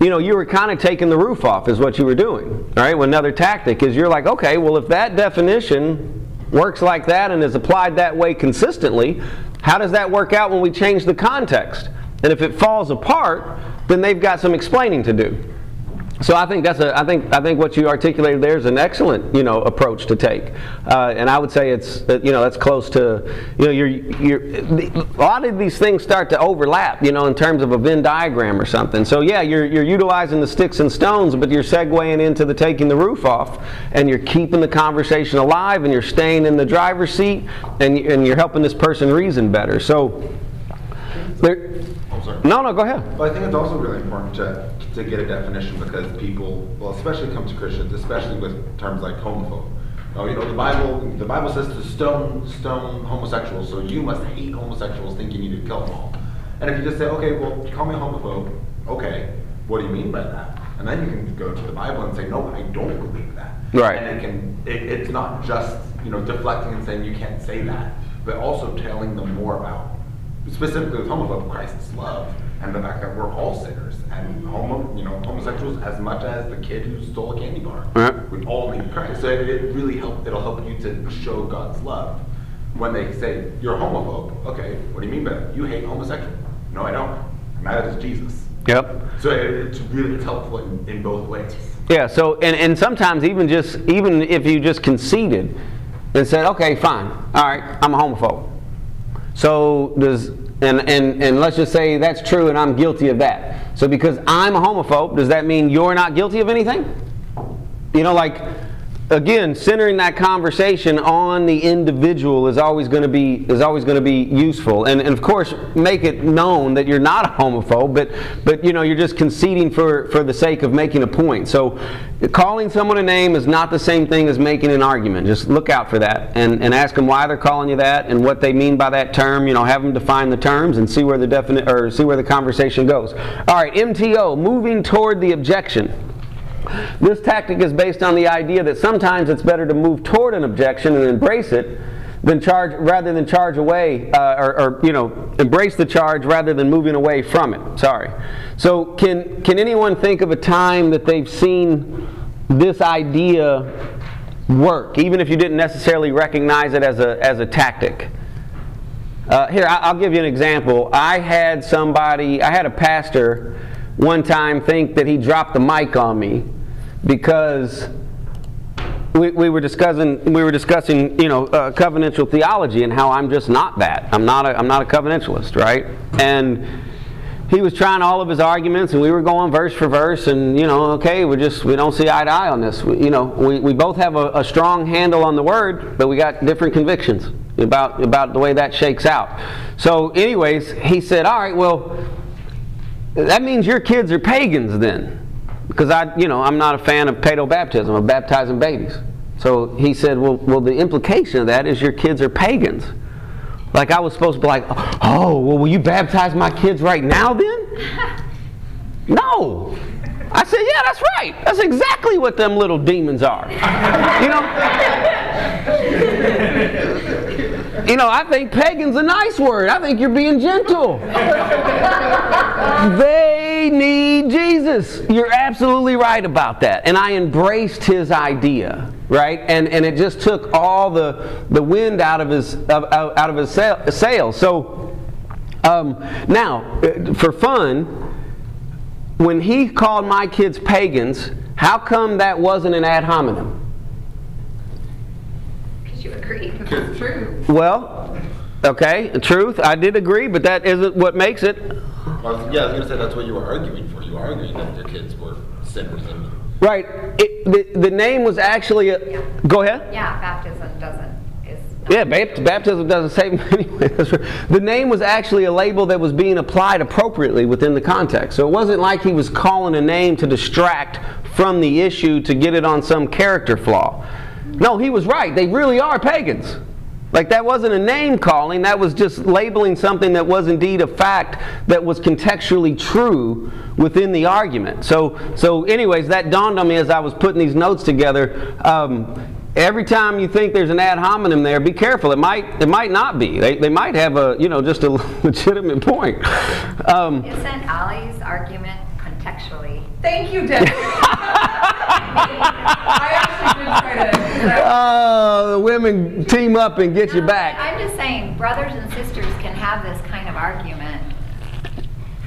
you know, you were kind of taking the roof off, is what you were doing, right? Well, another tactic is you're like, okay, well, if that definition works like that and is applied that way consistently, how does that work out when we change the context? And if it falls apart, then they've got some explaining to do. So I think that's a, I think I think what you articulated there is an excellent you know approach to take, uh, and I would say it's you know that's close to you know you're, you're a lot of these things start to overlap you know in terms of a Venn diagram or something. So yeah, you're you're utilizing the sticks and stones, but you're segueing into the taking the roof off, and you're keeping the conversation alive, and you're staying in the driver's seat, and and you're helping this person reason better. So there. Oh, no, no, go ahead. Well, I think it's also really important to to get a definition because people, well, especially come to Christians, especially with terms like homophobe. Oh, you know, the Bible, the Bible says to stone, stone homosexuals, so you must hate homosexuals, think you need to kill them all. And if you just say, okay, well, call me a homophobe, okay, what do you mean by that? And then you can go to the Bible and say, no, I don't believe that. Right. And it can, it, it's not just, you know, deflecting and saying you can't say that, but also telling them more about, specifically with homophobe, Christ's love and the fact that we're all sinners and homo, you know, homosexuals as much as the kid who stole a candy bar. Right. We all need Christ. So it, it really help. It'll help you to show God's love. When they say you're a homophobe, okay, what do you mean by that? You hate homosexual? No, I don't. I'm mad at Jesus. Yep. So it, it's really it's helpful in, in both ways. Yeah. So and, and sometimes even just even if you just conceded and said, okay, fine, all right, I'm a homophobe. So does and, and, and let's just say that's true and I'm guilty of that. So because I'm a homophobe, does that mean you're not guilty of anything? You know, like again, centering that conversation on the individual is always going to be is always going to be useful, and, and of course make it known that you're not a homophobe, but but you know you're just conceding for for the sake of making a point. So calling someone a name is not the same thing as making an argument. Just look out for that and, and ask them why they're calling you that and what they mean by that term. You know, have them define the terms and see where the definite or see where the conversation goes. All right, MTO, moving toward the objection. This tactic is based on the idea that sometimes it's better to move toward an objection and embrace it than charge rather than charge away uh, or, or, you know embrace the charge rather than moving away from it. Sorry. So can can anyone think of a time that they've seen this idea work, even if you didn't necessarily recognize it as a as a tactic? Uh, here, I'll give you an example. I had somebody, I had a pastor one time think that he dropped the mic on me because we, we were discussing we were discussing you know uh, covenantal theology and how I'm just not that I'm not a, I'm not a covenantalist right and he was trying all of his arguments, and we were going verse for verse, and you know, okay, we just we don't see eye to eye on this. We, you know, we, we both have a, a strong handle on the word, but we got different convictions about about the way that shakes out. So, anyways, he said, "All right, well, that means your kids are pagans then." Because I, you know, I'm not a fan of pedo baptism, of baptizing babies. So he said, well, well, the implication of that is your kids are pagans. Like I was supposed to be like, oh, well, will you baptize my kids right now then? no. I said, yeah, that's right. That's exactly what them little demons are. you know? you know, I think pagan's a nice word. I think you're being gentle. they need Jesus. You're absolutely right about that. And I embraced his idea, right? And and it just took all the the wind out of his out of his sail, sails. So um, now, uh, for fun, when he called my kids pagans, how come that wasn't an ad hominem? Because you agree, because it's true. Well, okay, truth, I did agree, but that isn't what makes it. I was- Yeah, I was gonna say, that's what you were arguing for. You were arguing that your kids were sinners and Right. It, the, the name was actually a. Go ahead. Yeah, baptism doesn't, Yeah, baptism doesn't save them anyway. The name was actually a label that was being applied appropriately within the context. So it wasn't like he was calling a name to distract from the issue to get it on some character flaw. No, he was right. They really are pagans. Like that wasn't a name calling, that was just labeling something that was indeed a fact that was contextually true within the argument. So, so anyways, that dawned on me as I was putting these notes together. Um, every time you think there's an ad hominem there, be careful. It might, it might not be. They, they might have a, you know, just a legitimate point. Um, Isn't Allie's argument contextually? Thank you, Debbie. I actually did try to. oh, the women team up and get you No, back. I'm just saying, brothers and sisters can have this kind of argument,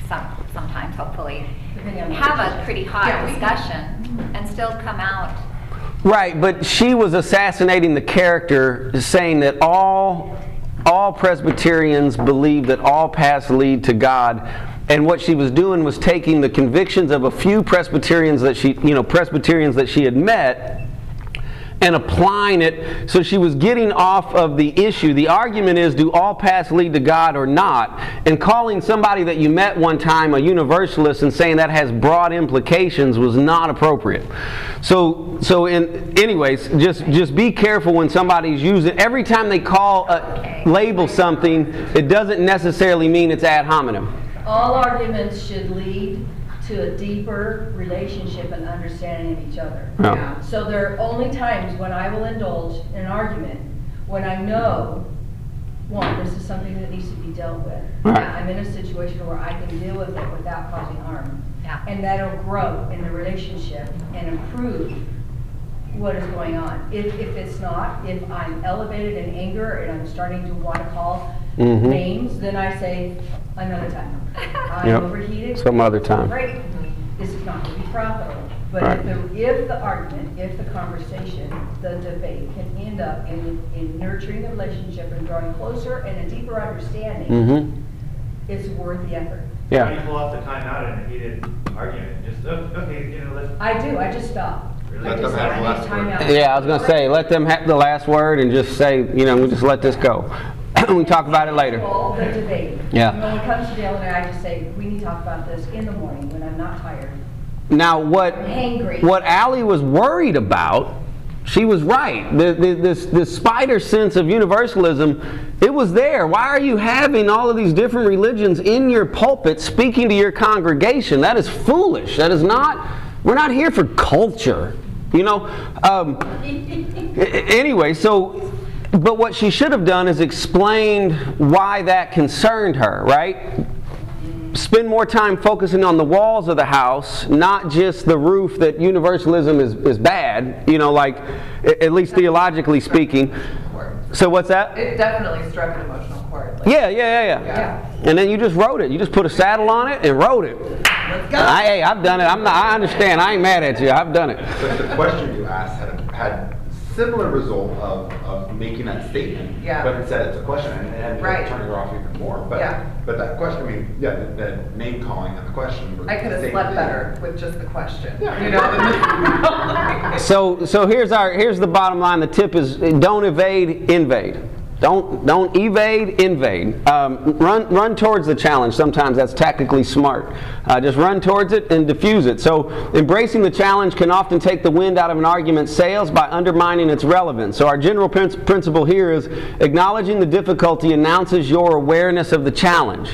some, sometimes, hopefully, Depending on the have a pretty hot Yeah, discussion and still come out. Right, but she was assassinating the character, saying that all all Presbyterians believe that all paths lead to God. And what she was doing was taking the convictions of a few Presbyterians that she, you know, Presbyterians that she had met and applying it. So she was getting off of the issue. The argument is do all paths lead to God or not? And calling somebody that you met one time a universalist and saying that has broad implications was not appropriate. So so in anyways, just just be careful when somebody's using every time they call a, label something, it doesn't necessarily mean it's ad hominem. All arguments should lead to a deeper relationship and understanding of each other. Yeah. So there are only times when I will indulge in an argument when I know, one, this is something that needs to be dealt with. Right. I'm in a situation where I can deal with it without causing harm. Yeah. And that'll grow in the relationship and improve what is going on. If, if it's not, if I'm elevated in anger and I'm starting to want to call Mhm. names, then I say another time. I'm Yep. overheated. Some other time. Great, this is not going to be profitable. But Right. if the, if the argument, if the conversation, the debate can end up in, in nurturing the relationship and drawing closer and a deeper understanding, Mm-hmm. it's worth the effort. How do you Yeah. pull off the time out in a heated argument? Just, oh, okay, you know, let's. I do, I just stop. Really? I Let just them have the I last time word. out. Yeah, I was gonna say, let them have the last word and just say, you know, we just let this go. We can talk about it later. Debate. Yeah. And When it comes to Dale and I, I just say, we need to talk about this in the morning when I'm not tired. Now, what Hangry. what Allie was worried about, she was right. The, the, this this spider sense of universalism, it was there. Why are you having all of these different religions in your pulpit, speaking to your congregation? That is foolish. That is not. We're not here for culture. You know. Um, anyway, so. But what she should have done is explained why that concerned her, right? spend more time focusing on the walls of the house, not just the roof that universalism is, is bad, you know, like, at least theologically speaking. So what's that? It definitely struck an emotional chord. like, Yeah, yeah, yeah, yeah. Yeah. And then you just wrote it. You just put a saddle on it and wrote it. Let's go. I, hey, I've done it. I'm not, I understand. I ain't mad at you. I've done it. But the question you asked had, had similar result of, of making that statement. Yeah. But instead it's a question and, and Right. turning her off even more. But, Yeah. but that question, I mean, yeah, the, the name calling and the question. were I could the have same slept thing. better with just the question, Yeah. you know? So, so here's our here's the bottom line. The tip is don't evade, invade. Don't don't evade, invade. Um, run run towards the challenge. Sometimes that's tactically smart. Uh, just run towards it and diffuse it. So embracing the challenge can often take the wind out of an argument's sails by undermining its relevance. So our general prin- principle here is acknowledging the difficulty announces your awareness of the challenge.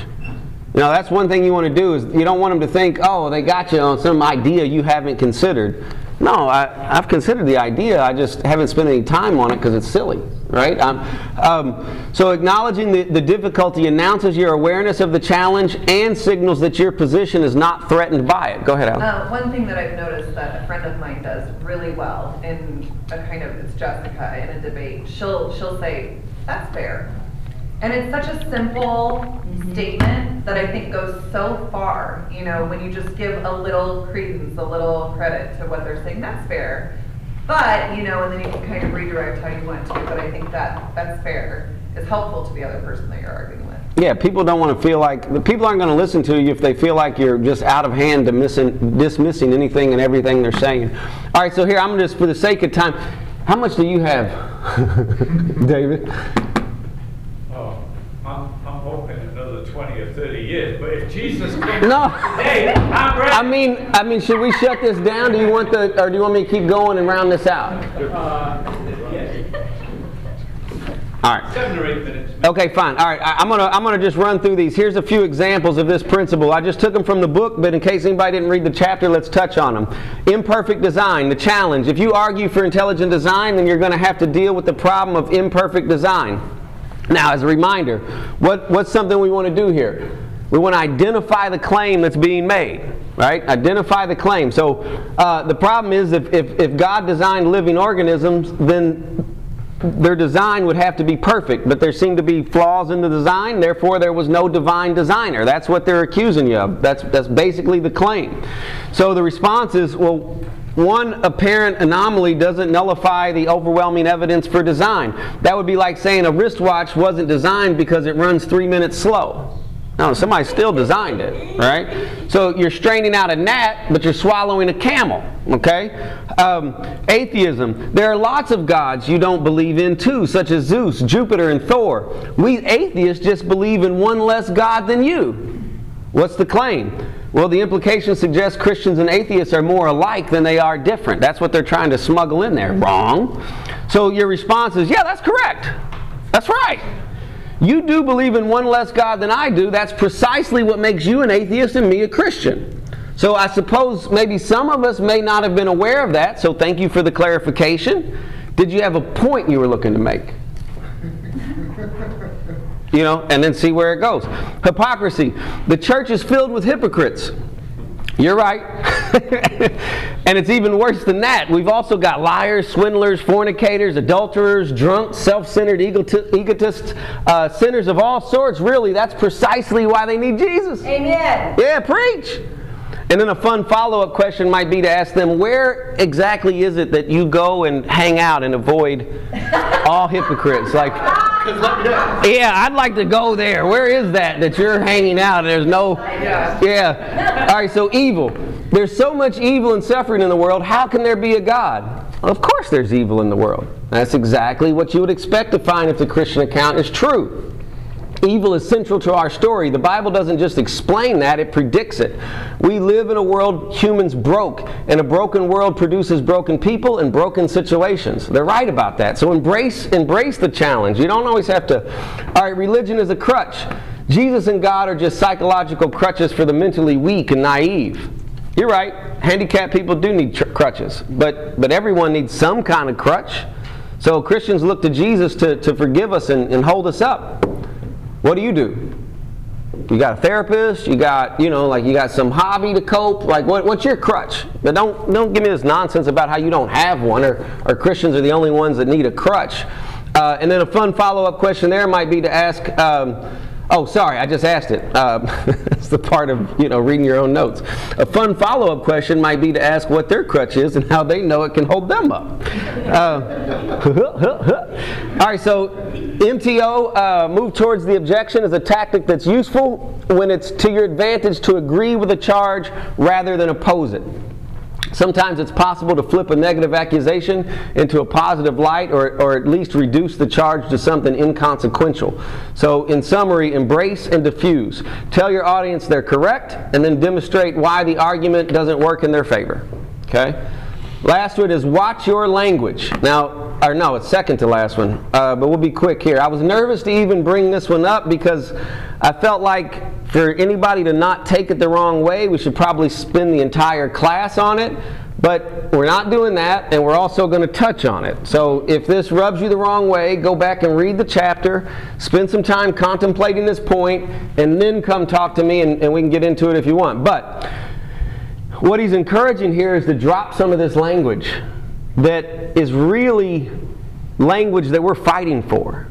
Now that's one thing you want to do is you don't want them to think, oh, they got you on some idea you haven't considered. No, I, I've considered the idea. I just haven't spent any time on it because it's silly, right? Um, um, so acknowledging the, the difficulty announces your awareness of the challenge and signals that your position is not threatened by it. Go ahead, Alan. Uh, one thing that I've noticed that a friend of mine does really well in a kind of, it's Jessica, in a debate, she'll, she'll say, that's fair. And it's such a simple mm-hmm. statement that I think goes so far, you know, when you just give a little credence, a little credit to what they're saying, that's fair. But, you know, and then you can kind of redirect how you want to, but I think that that's fair is helpful to the other person that you're arguing with. Yeah, people don't want to feel like the people aren't going to listen to you if they feel like you're just out of hand to missing, dismissing anything and everything they're saying. All right, so here I'm just for the sake of time. How much do you have, David? Oh, I'm, I'm hoping another 20 or 30 years, but if Jesus comes No. today, I'm ready. I mean, I mean, should we shut this down? Do you want the, or do you want me to keep going and round this out? Uh, yes, All right. seven or eight minutes. Okay, fine. All right, I- I'm gonna I'm gonna just run through these. Here's a few examples of this principle. I just took them from the book, but in case anybody didn't read the chapter, let's touch on them. Imperfect design, the challenge. If you argue for intelligent design, then you're going to have to deal with the problem of imperfect design. Now, as a reminder, what what's something we want to do here? We want to identify the claim that's being made, right? Identify the claim. So uh, the problem is if, if, if God designed living organisms, then their design would have to be perfect, but there seem to be flaws in the design, therefore there was no divine designer. That's what they're accusing you of. That's, that's basically the claim. So the response is, well, one apparent anomaly doesn't nullify the overwhelming evidence for design. That would be like saying a wristwatch wasn't designed because it runs three minutes slow. No, somebody still designed it, right? So you're straining out a gnat, but you're swallowing a camel, okay? Um, atheism. There are lots of gods you don't believe in too, such as Zeus, Jupiter, and Thor. We atheists just believe in one less God than you. What's the claim? Well, the implication suggests Christians and atheists are more alike than they are different. That's what they're trying to smuggle in there. Wrong. So your response is, yeah, that's correct. That's right. You do believe in one less God than I do. That's precisely what makes you an atheist and me a Christian. So I suppose maybe some of us may not have been aware of that, so thank you for the clarification. Did you have a point you were looking to make? You know, and then see where it goes. Hypocrisy. The church is filled with hypocrites. You're right. and it's even worse than that. We've also got liars, swindlers, fornicators, adulterers, drunks, self centered egotists, uh, sinners of all sorts. Really, that's precisely why they need Jesus. Amen. Yeah, preach. And then a fun follow up question might be to ask them, where exactly is it that you go and hang out and avoid all hypocrites? Like, yeah, I'd like to go there. Where is that that you're hanging out and there's no. Yeah. Yeah. All right, so evil. There's so much evil and suffering in the world. How can there be a God? Of course, there's evil in the world. That's exactly what you would expect to find if the Christian account is true. Evil is central to our story. The Bible doesn't just explain that, it predicts it. We live in a world humans broke, and a broken world produces broken people and broken situations. They're right about that. So embrace embrace the challenge. You don't always have to All right, religion is a crutch. Jesus and God are just psychological crutches for the mentally weak and naive. You're right. Handicapped people do need tr- crutches, but but everyone needs some kind of crutch. So Christians look to Jesus to, to forgive us and, and hold us up. What do you do? You got a therapist, you got, you know, like you got some hobby to cope. Like what, what's your crutch? But don't don't give me this nonsense about how you don't have one or, or Christians are the only ones that need a crutch. Uh, and then a fun follow-up question there might be to ask, um, Oh, sorry, I just asked it. Uh, it's the part of you know reading your own notes. A fun follow-up question might be to ask what their crutch is and how they know it can hold them up. Uh, all right, so MTO, uh, move towards the objection, is a tactic that's useful when it's to your advantage to agree with a charge rather than oppose it. Sometimes it's possible to flip a negative accusation into a positive light or, or at least reduce the charge to something inconsequential. So, in summary, embrace and diffuse. Tell your audience they're correct and then demonstrate why the argument doesn't work in their favor. Okay? Last one is watch your language. Now, or no, it's second to last one, uh, but we'll be quick here. I was nervous to even bring this one up because I felt like for anybody to not take it the wrong way, we should probably spend the entire class on it. But we're not doing that, and we're also going to touch on it. So if this rubs you the wrong way, go back and read the chapter, spend some time contemplating this point, and then come talk to me, and, and we can get into it if you want. But what he's encouraging here is to drop some of this language that is really language that we're fighting for.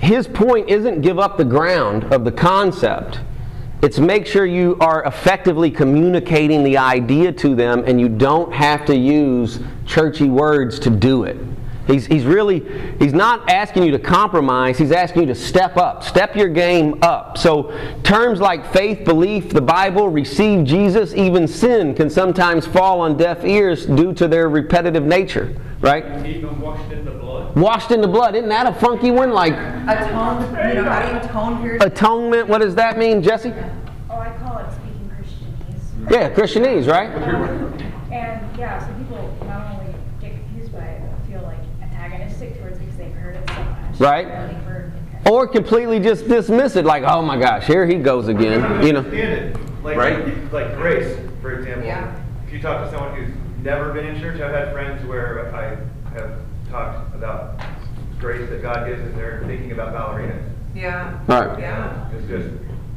His point isn't give up the ground of the concept. It's make sure you are effectively communicating the idea to them and you don't have to use churchy words to do it. He's, he's really, he's not asking you to compromise, he's asking you to step up, step your game up. So, terms like faith, belief, the Bible, receive Jesus, even sin can sometimes fall on deaf ears due to their repetitive nature, right? Even washed in the blood. Washed in the blood, isn't that a funky one? Like Atone, you know, how do you atone for your atonement, what does that mean, Jesse? Oh, I call it speaking Christianese. Yeah, Christianese, right? And yeah, so people not only get confused by it, but feel like antagonistic towards it because they've heard it so much. Right. Or they've heard- Or completely just dismiss it, like, oh my gosh, here he goes again, you know? Like, Right. Like grace, for example. Yeah. If you talk to someone who's never been in church, I've had friends where I have talked about grace that God gives and they're thinking about ballerinas. Yeah. All right. Yeah. It's just,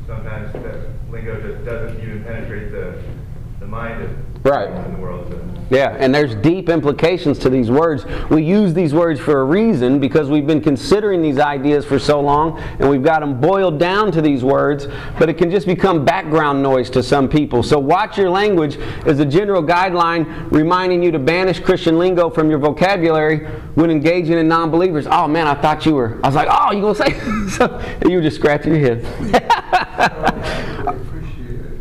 sometimes the lingo just doesn't even penetrate the, the mind of Right. in the world. Yeah, and there's deep implications to these words. We use these words for a reason because we've been considering these ideas for so long and we've got them boiled down to these words, but it can just become background noise to some people. So, watch your language as a general guideline reminding you to banish Christian lingo from your vocabulary when engaging in non believers. Oh man, I thought you were. I was like, oh, you going to say? so, you were just scratching your head. I really appreciated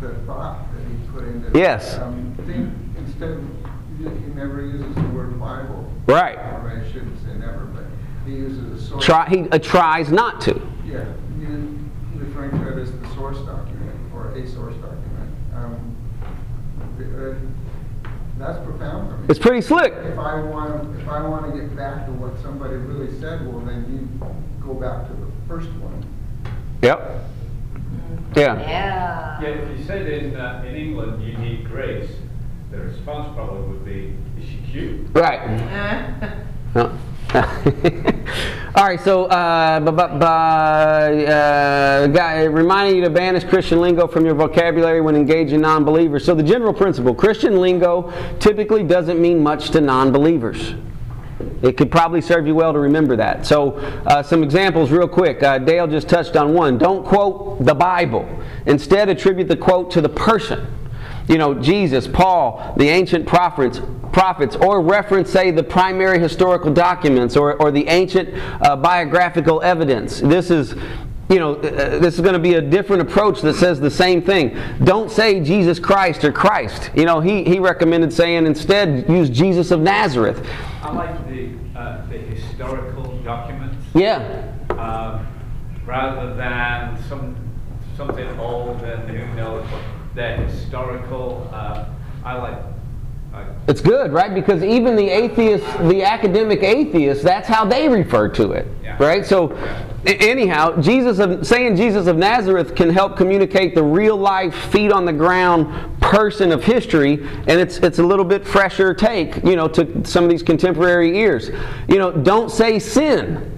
the thought that he put into it. Yes. Um, think instead, of- he never uses the word Bible. Right. Or I shouldn't say never, but he uses a source. Try, he uh, tries not to. Yeah, you referring to it as the source document or a source document. Um, uh, That's profound for me. It's pretty slick. If I want, if I want to get back to what somebody really said, well, then you go back to the first one. Yep. Yeah. Yeah. Yeah, if you said in, uh, in England you need grace, the response probably would be, is she cute? Right. No. All right, so uh, bu- bu- bu- uh, guy, reminding you to banish Christian lingo from your vocabulary when engaging non-believers. So the general principle: Christian lingo typically doesn't mean much to non-believers. It could probably serve you well to remember that. So, uh, some examples, real quick. Uh, Dale just touched on one. Don't quote the Bible. Instead, attribute the quote to the person. You know, Jesus, Paul, the ancient prophets, prophets, or reference, say, the primary historical documents or, or the ancient uh, biographical evidence. This is you know, uh, this is going to be a different approach that says the same thing. Don't say Jesus Christ or Christ. You know, he, he recommended saying instead use Jesus of Nazareth. I like the, uh, the historical documents. Yeah. um, rather than some, something old and who knows what they're historical. Uh, I like, It's good, right? Because even the atheists, the academic atheists, that's how they refer to it, Yeah. right? So, anyhow, Jesus of saying Jesus of Nazareth can help communicate the real life, feet on the ground person of history, and it's it's a little bit fresher take, you know, to some of these contemporary ears. You know, don't say sin.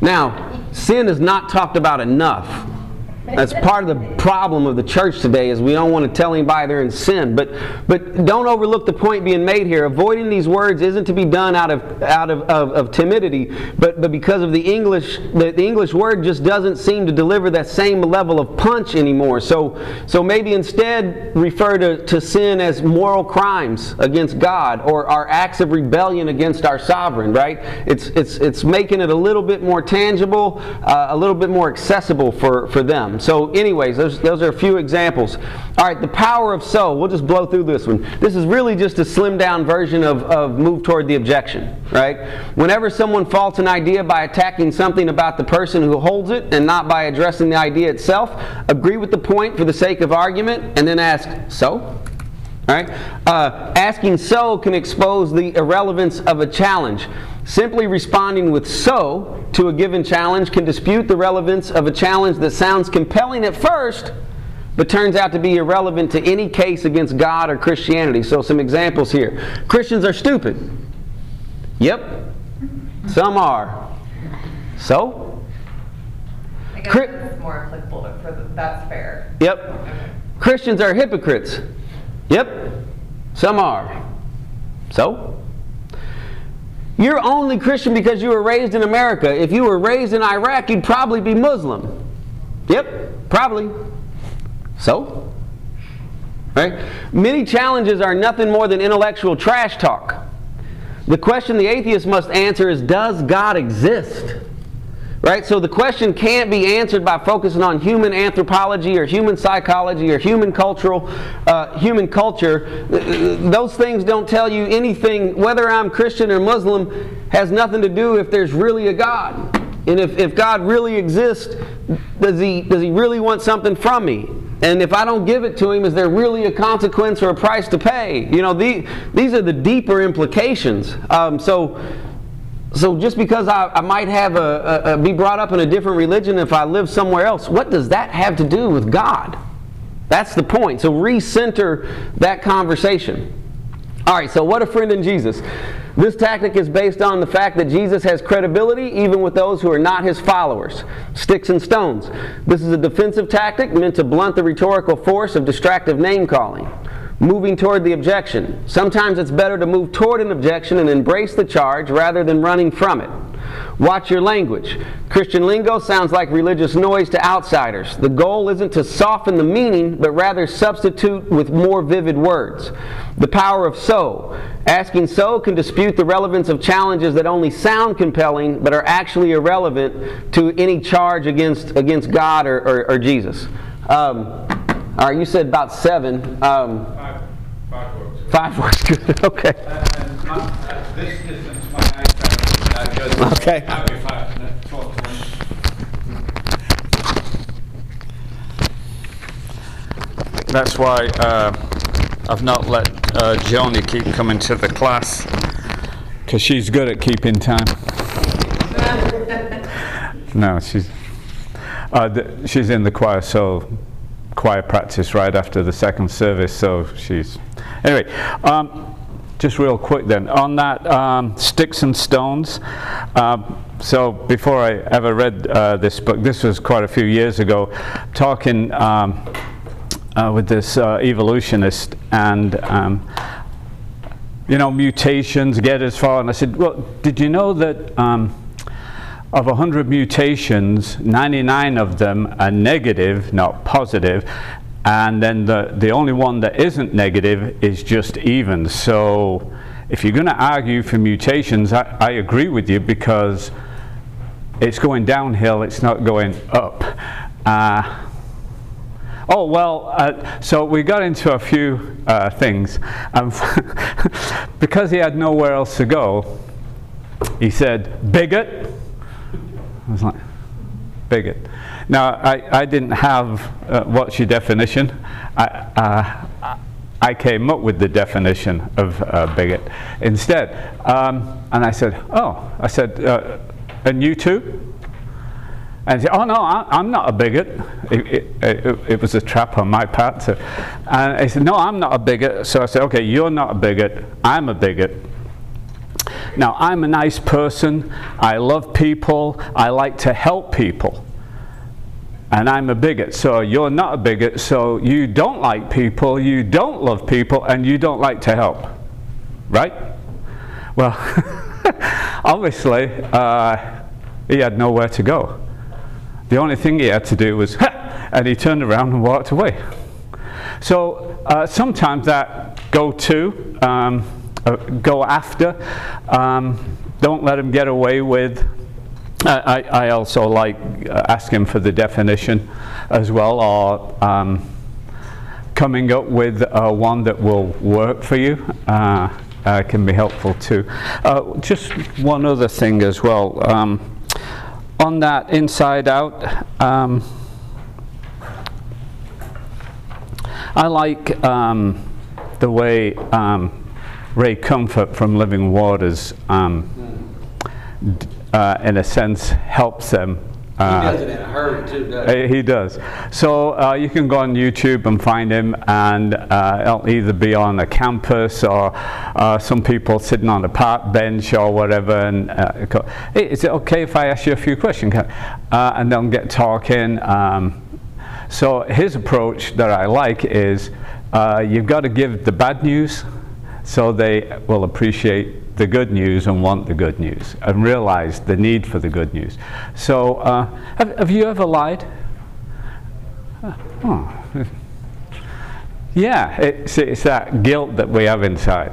Now, sin is not talked about enough. That's part of the problem of the church today is we don't want to tell anybody they're in sin. But but don't overlook the point being made here. Avoiding these words isn't to be done out of out of, of, of timidity, but but because of the English the, the English word just doesn't seem to deliver that same level of punch anymore. So so maybe instead refer to, to sin as moral crimes against God or our acts of rebellion against our sovereign, right? It's it's it's making it a little bit more tangible, uh, a little bit more accessible for, for them. So, anyways, those, those are a few examples. All right, the power of so. We'll just blow through this one. This is really just a slimmed down version of, of move toward the objection, right? Whenever someone faults an idea by attacking something about the person who holds it and not by addressing the idea itself, agree with the point for the sake of argument and then ask, so? All right? Uh, asking so can expose the irrelevance of a challenge. Simply responding with so to a given challenge can dispute the relevance of a challenge that sounds compelling at first, but turns out to be irrelevant to any case against God or Christianity. So, some examples here Christians are stupid. Yep. Some are. So? I guess Cri- more applicable for the, that's fair. Yep. Christians are hypocrites. Yep. Some are. So? You're only Christian because you were raised in America. If you were raised in Iraq, you'd probably be Muslim. Yep, probably. So? Right? Many challenges are nothing more than intellectual trash talk. The question the atheist must answer is Does God exist? Right? So the question can't be answered by focusing on human anthropology or human psychology or human cultural, uh, human culture. Those things don't tell you anything. Whether I'm Christian or Muslim has nothing to do if there's really a God. And if, if God really exists, does he, does he really want something from me? And if I don't give it to him, is there really a consequence or a price to pay? You know, the, these are the deeper implications. Um, so, so just because I, I might have a, a, a be brought up in a different religion if I live somewhere else, what does that have to do with God? That's the point. So recenter that conversation. All right, so what a friend in Jesus. This tactic is based on the fact that Jesus has credibility even with those who are not his followers. Sticks and stones. This is a defensive tactic meant to blunt the rhetorical force of distractive name calling. Moving toward the objection. Sometimes it's better to move toward an objection and embrace the charge rather than running from it. Watch your language. Christian lingo sounds like religious noise to outsiders. The goal isn't to soften the meaning, but rather substitute with more vivid words. The power of so. Asking so can dispute the relevance of challenges that only sound compelling, but are actually irrelevant to any charge against, against God or, or, or Jesus. Um, all right, you said about seven. Um, Five, five works. five works good. Okay. And my, at this distance, my iPad, I just Okay. have me five minutes, twelve minutes. That's why uh, I've not let uh, Joni keep coming to the class because she's good at keeping time. no, she's uh, th- she's in the choir, so choir practice right after the second service. So she's anyway. Um, just real quick then on that um, sticks and stones. Um, so before I ever read uh, this book, this was quite a few years ago, talking. Um, uh, with this uh, evolutionist and um, you know mutations get as far and I said well did you know that um, of 100 mutations 99 of them are negative not positive and then the, the only one that isn't negative is just even so if you're going to argue for mutations I, I agree with you because it's going downhill it's not going up uh, Oh, well, uh, so we got into a few uh, things. Um, because he had nowhere else to go, he said, bigot. I was like, bigot. Now, I, I didn't have uh, what's your definition. I, uh, I came up with the definition of uh, bigot instead. Um, and I said, oh, I said, uh, and you too? And he said, oh no, I, am not a bigot. It, it, it, it, was a trap on my part. So, and he said, no, I'm not a bigot. So I said, okay, you're not a bigot. I'm a bigot. Now, I'm a nice person. I love people. I like to help people. and I'm a bigot. So you're not a bigot, so you don't like people, you don't love people, and you don't like to help. Right? Well, obviously, uh, he had nowhere to go. The only thing he had to do was, ha! and he turned around and walked away. So uh, sometimes that go to, um, uh, go after, um, don't let them get away with. I, I also like uh, asking for the definition as well, or um, coming up with uh, one that will work for you. Uh, uh, can be helpful too. Uh, just one other thing as well. Um, on that inside out, um, I like um, the way um, Ray Comfort from Living Waters, um, uh, in a sense, helps them. He uh, does it in a hurry too, doesn't he? uh, He does. So uh, you can go on YouTube and find him, and uh, it'll either be on a campus or uh, some people sitting on a park bench or whatever. And uh, hey, is it okay if I ask you a few questions? Uh, and they'll get talking. Um, so his approach that I like is uh, you've got to give the bad news so they will appreciate the good news and want the good news and realize the need for the good news. So uh, have, have you ever lied? Uh, oh. Yeah, it's, it's that guilt that we have inside.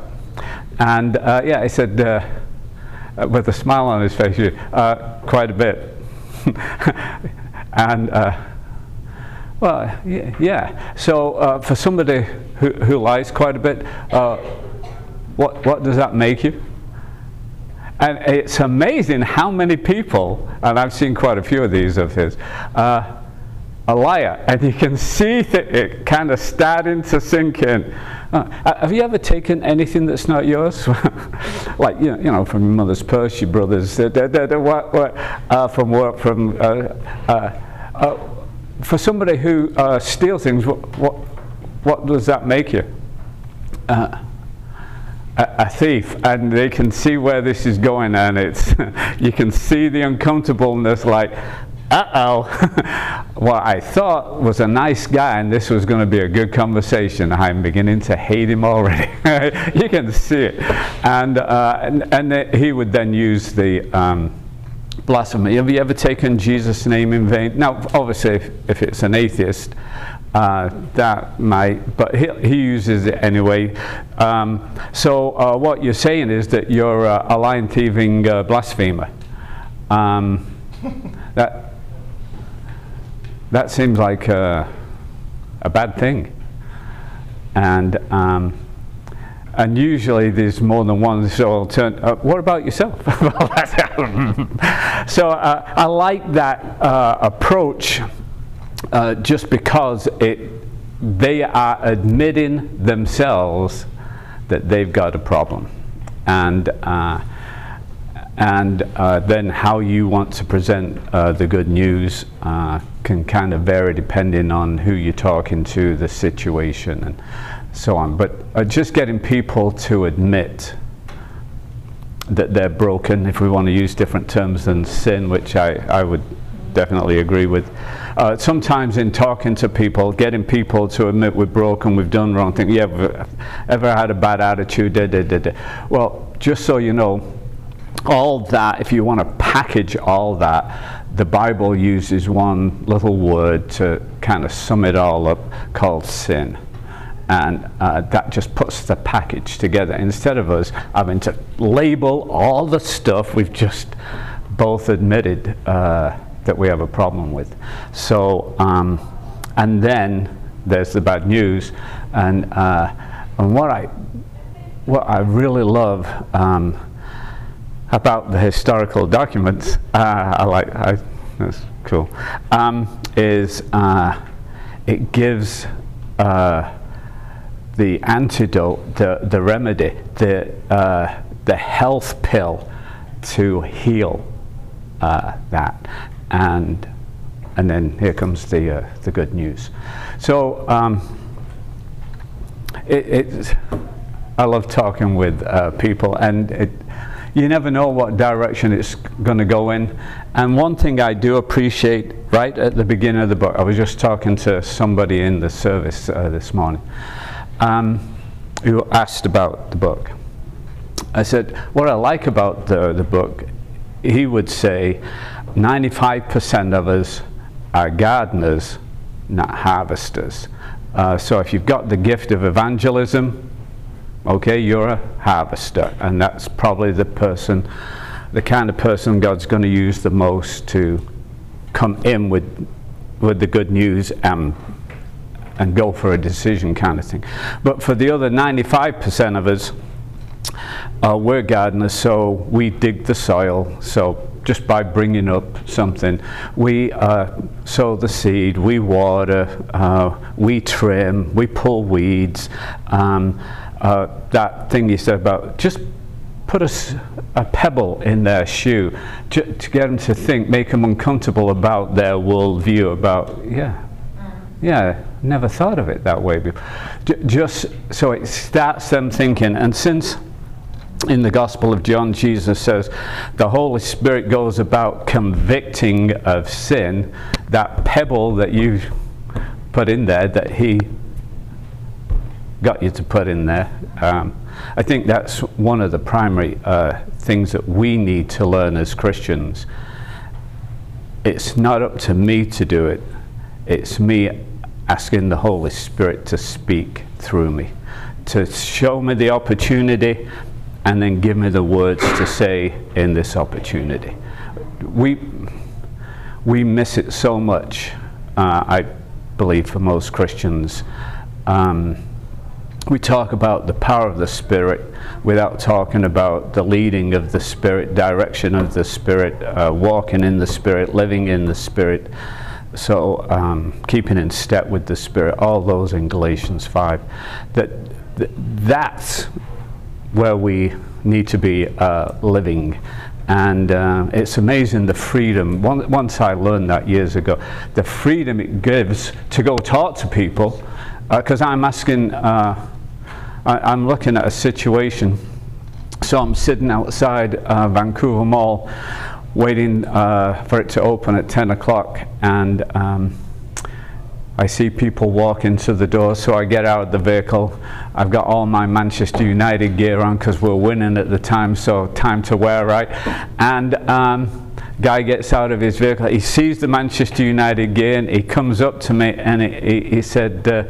And uh, yeah, he said, uh, with a smile on his face, uh, quite a bit. and uh, well, yeah. So for somebody who, who lies quite a bit, what, what does that make you? And it's amazing how many people, and I've seen quite a few of these of his, uh, a liar, and you can see that it kind of starting to sink in. Uh, have you ever taken anything that's not yours? like, you know, you know, from your mother's purse, your brother's, da- da- da- what, what, uh, from work, from. Uh, uh, uh, for somebody who steals things, what, what, what does that make you? Uh, a, thief, and they can see where this is going, and it's you can see the uncomfortableness. Like, uh-oh, what I thought was a nice guy, and this was going to be a good conversation. I'm beginning to hate him already. you can see it, and uh, and, and he would then use the. Um, blasphemy. Have you ever taken Jesus' name in vain? Now, obviously, if, if it's an atheist, uh, that might, but he, he uses it anyway. Um, so, uh, what you're saying is that you're uh, a lion thieving uh, blasphemer. Um, that, that seems like uh, a bad thing. And um, and usually there's more than one. So turn. Uh, what about yourself? so uh, I like that approach, uh, just because it they are admitting themselves that they've got a problem, and. Uh, and uh, then how you want to present uh, the good news uh, can kind of vary depending on who you're talking to, the situation, and so on. But just getting people to admit that they're broken, if we want to use different terms than sin, which I, I would definitely agree with. Uh, sometimes in talking to people, getting people to admit we're broken, we've done wrong things. Yeah, we've ever had a bad attitude? Da, da, da, da. Well, just so you know, all that, if you want to package all that, the Bible uses one little word to kind of sum it all up called sin. And uh, that just puts the package together instead of us having to label all the stuff we've just both admitted uh, that we have a problem with. So, um, and then there's the bad news. And, uh, and what, I, what I really love. Um, about the historical documents, uh, I like, I, that's cool, um, is uh, it gives uh, the antidote, the, the remedy, the, uh, the health pill to heal uh, that. And, and then here comes the, uh, the good news. So um, it, it's, I love talking with uh, people, and it, you never know what direction it's going to go in. And one thing I do appreciate right at the beginning of the book, I was just talking to somebody in the service uh, this morning um, who asked about the book. I said, what I like about the, the book, he would say 95% of us are gardeners, not harvesters. Uh, so if you've got the gift of evangelism, okay, you're a harvester, and that's probably the person, the kind of person God's going to use the most to come in with, with the good news and, and go for a decision kind of thing. But for the other 95% of us, uh, we're gardeners, so we dig the soil. So just by bringing up something, we uh, sow the seed, we water, uh, we trim, we pull weeds. Um, uh, that thing you said about just put a, a pebble in their shoe to, to get them to think, make them uncomfortable about their worldview, about, yeah, yeah, never thought of it that way before. J just so it starts them thinking, and since in the Gospel of John, Jesus says the Holy Spirit goes about convicting of sin, that pebble that you put in there, that He got you to put in there. Um, I think that's one of the primary uh, things that we need to learn as Christians. It's not up to me to do it, it's me asking the Holy Spirit to speak through me, to show me the opportunity and then give me the words to say in this opportunity. We, we miss it so much, uh, I believe, for most Christians. Um, we talk about the power of the Spirit without talking about the leading of the Spirit, direction of the Spirit, uh, walking in the Spirit, living in the Spirit. So, um, keeping in step with the Spirit, all those in Galatians 5. That, that that's where we need to be uh, living. And uh, it's amazing the freedom. Once I learned that years ago, the freedom it gives to go talk to people, because uh, I'm asking, uh, I, am looking at a situation. So I'm sitting outside uh, Vancouver Mall, waiting uh, for it to open at 10 o'clock, and um, I see people walk into the door, so I get out of the vehicle. I've got all my Manchester United gear on because we're winning at the time, so time to wear right. And um, guy gets out of his vehicle. He sees the Manchester United gear, and he comes up to me and he, he, he said, uh,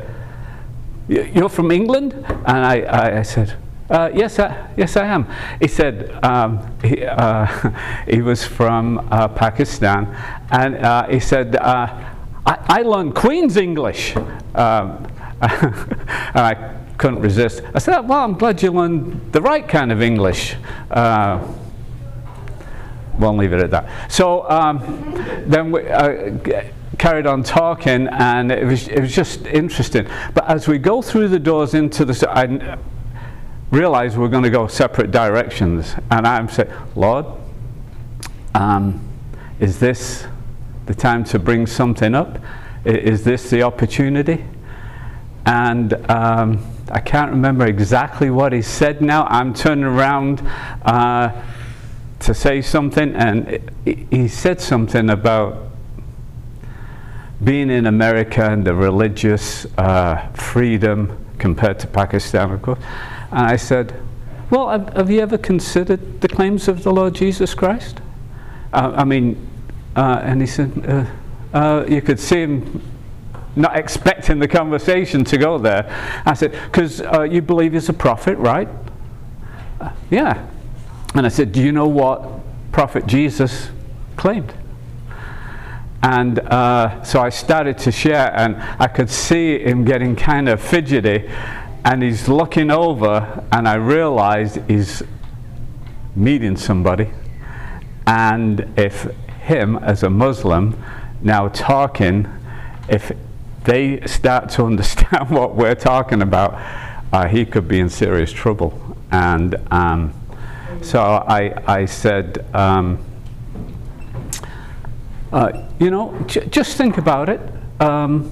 "You're from England?" And I, I, I said. Uh, yes, I, yes, I am. He said um, he, uh, he was from uh, Pakistan, and uh, he said, uh, I, I learned Queen's English. Um, I couldn't resist. I said, well, I'm glad you learned the right kind of English. Uh, won't leave it at that. So um, then we uh, carried on talking, and it was, it was just interesting. But as we go through the doors into the, I realized we're going to go separate directions. And I'm saying, Lord, um, is this the time to bring something up? Is this the opportunity? And um, I can't remember exactly what he said now. I'm turning around uh, to say something, and he said something about being in America and the religious uh, freedom compared to Pakistan, of course. And I said, Well, have, you ever considered the claims of the Lord Jesus Christ? Uh, I mean, uh, and he said, uh, uh, you could see him not expecting the conversation to go there. I said, because uh, you believe he's a prophet, right? Uh, yeah. And I said, do you know what prophet Jesus claimed? And uh, so I started to share, and I could see him getting kind of fidgety. And he's looking over, and I realized he's meeting somebody. And if him as a Muslim now talking, if they start to understand what we're talking about, uh, he could be in serious trouble. And um, so I, I said, um, uh, you know, just think about it. Um,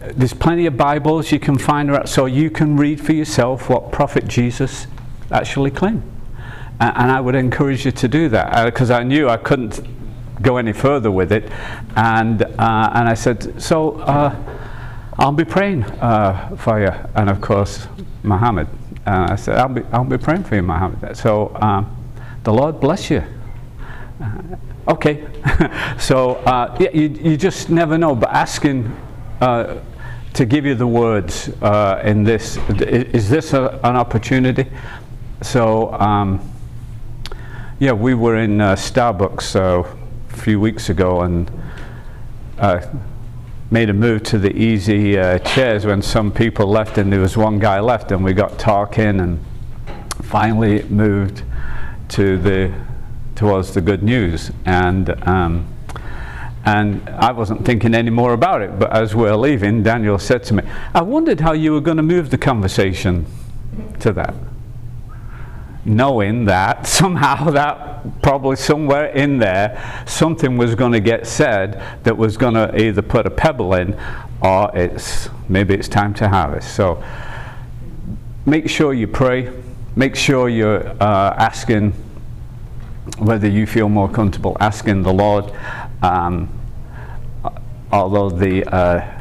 there's plenty of Bibles you can find, around, so you can read for yourself what Prophet Jesus actually claimed. A- And I would encourage you to do that because I knew I couldn't go any further with it. And, uh, and I said, So uh, I'll be praying uh, for you. And of course, Muhammad. Uh, I said, I'll be, I'll be praying for you, Muhammad. So um, the Lord bless you. Uh, okay. so uh, yeah, you, you just never know. But asking uh, to give you the words uh, in this, is this a, an opportunity? So, um, yeah, we were in uh, Starbucks uh, a few weeks ago and uh, made a move to the easy uh, chairs when some people left and there was one guy left and we got talking and finally moved to the towards the good news and um, and I wasn't thinking any more about it but as we're leaving Daniel said to me I wondered how you were going to move the conversation to that knowing that somehow that probably somewhere in there something was going to get said that was going to either put a pebble in or it's maybe it's time to harvest. So make sure you pray. Make sure you're uh, asking whether you feel more comfortable asking the lord um, although the uh,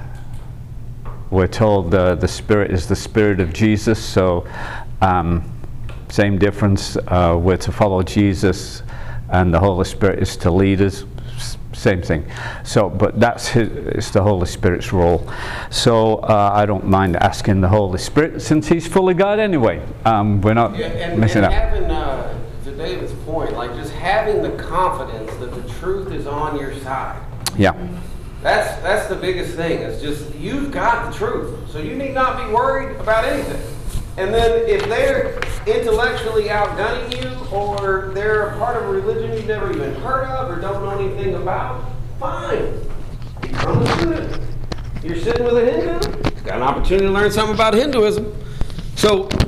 we're told uh, the Spirit is the Spirit of Jesus, so um, same difference. Uh, we're to follow Jesus, and the Holy Spirit is to lead us. S- Same thing. So, but that's his, it's the Holy Spirit's role. So uh, I don't mind asking the Holy Spirit since He's fully God anyway. Um, we're not Yeah, and, missing and out. having, uh, to David's point, like just having the confidence that the truth is on your side. Yeah. That's that's the biggest thing. It's just you've got the truth, so you need not be worried about anything. And then if they're intellectually outgunning you, or they're a part of a religion you've never even heard of or don't know anything about, fine. Become a student. You're sitting with a Hindu. Got an opportunity to learn something about Hinduism. So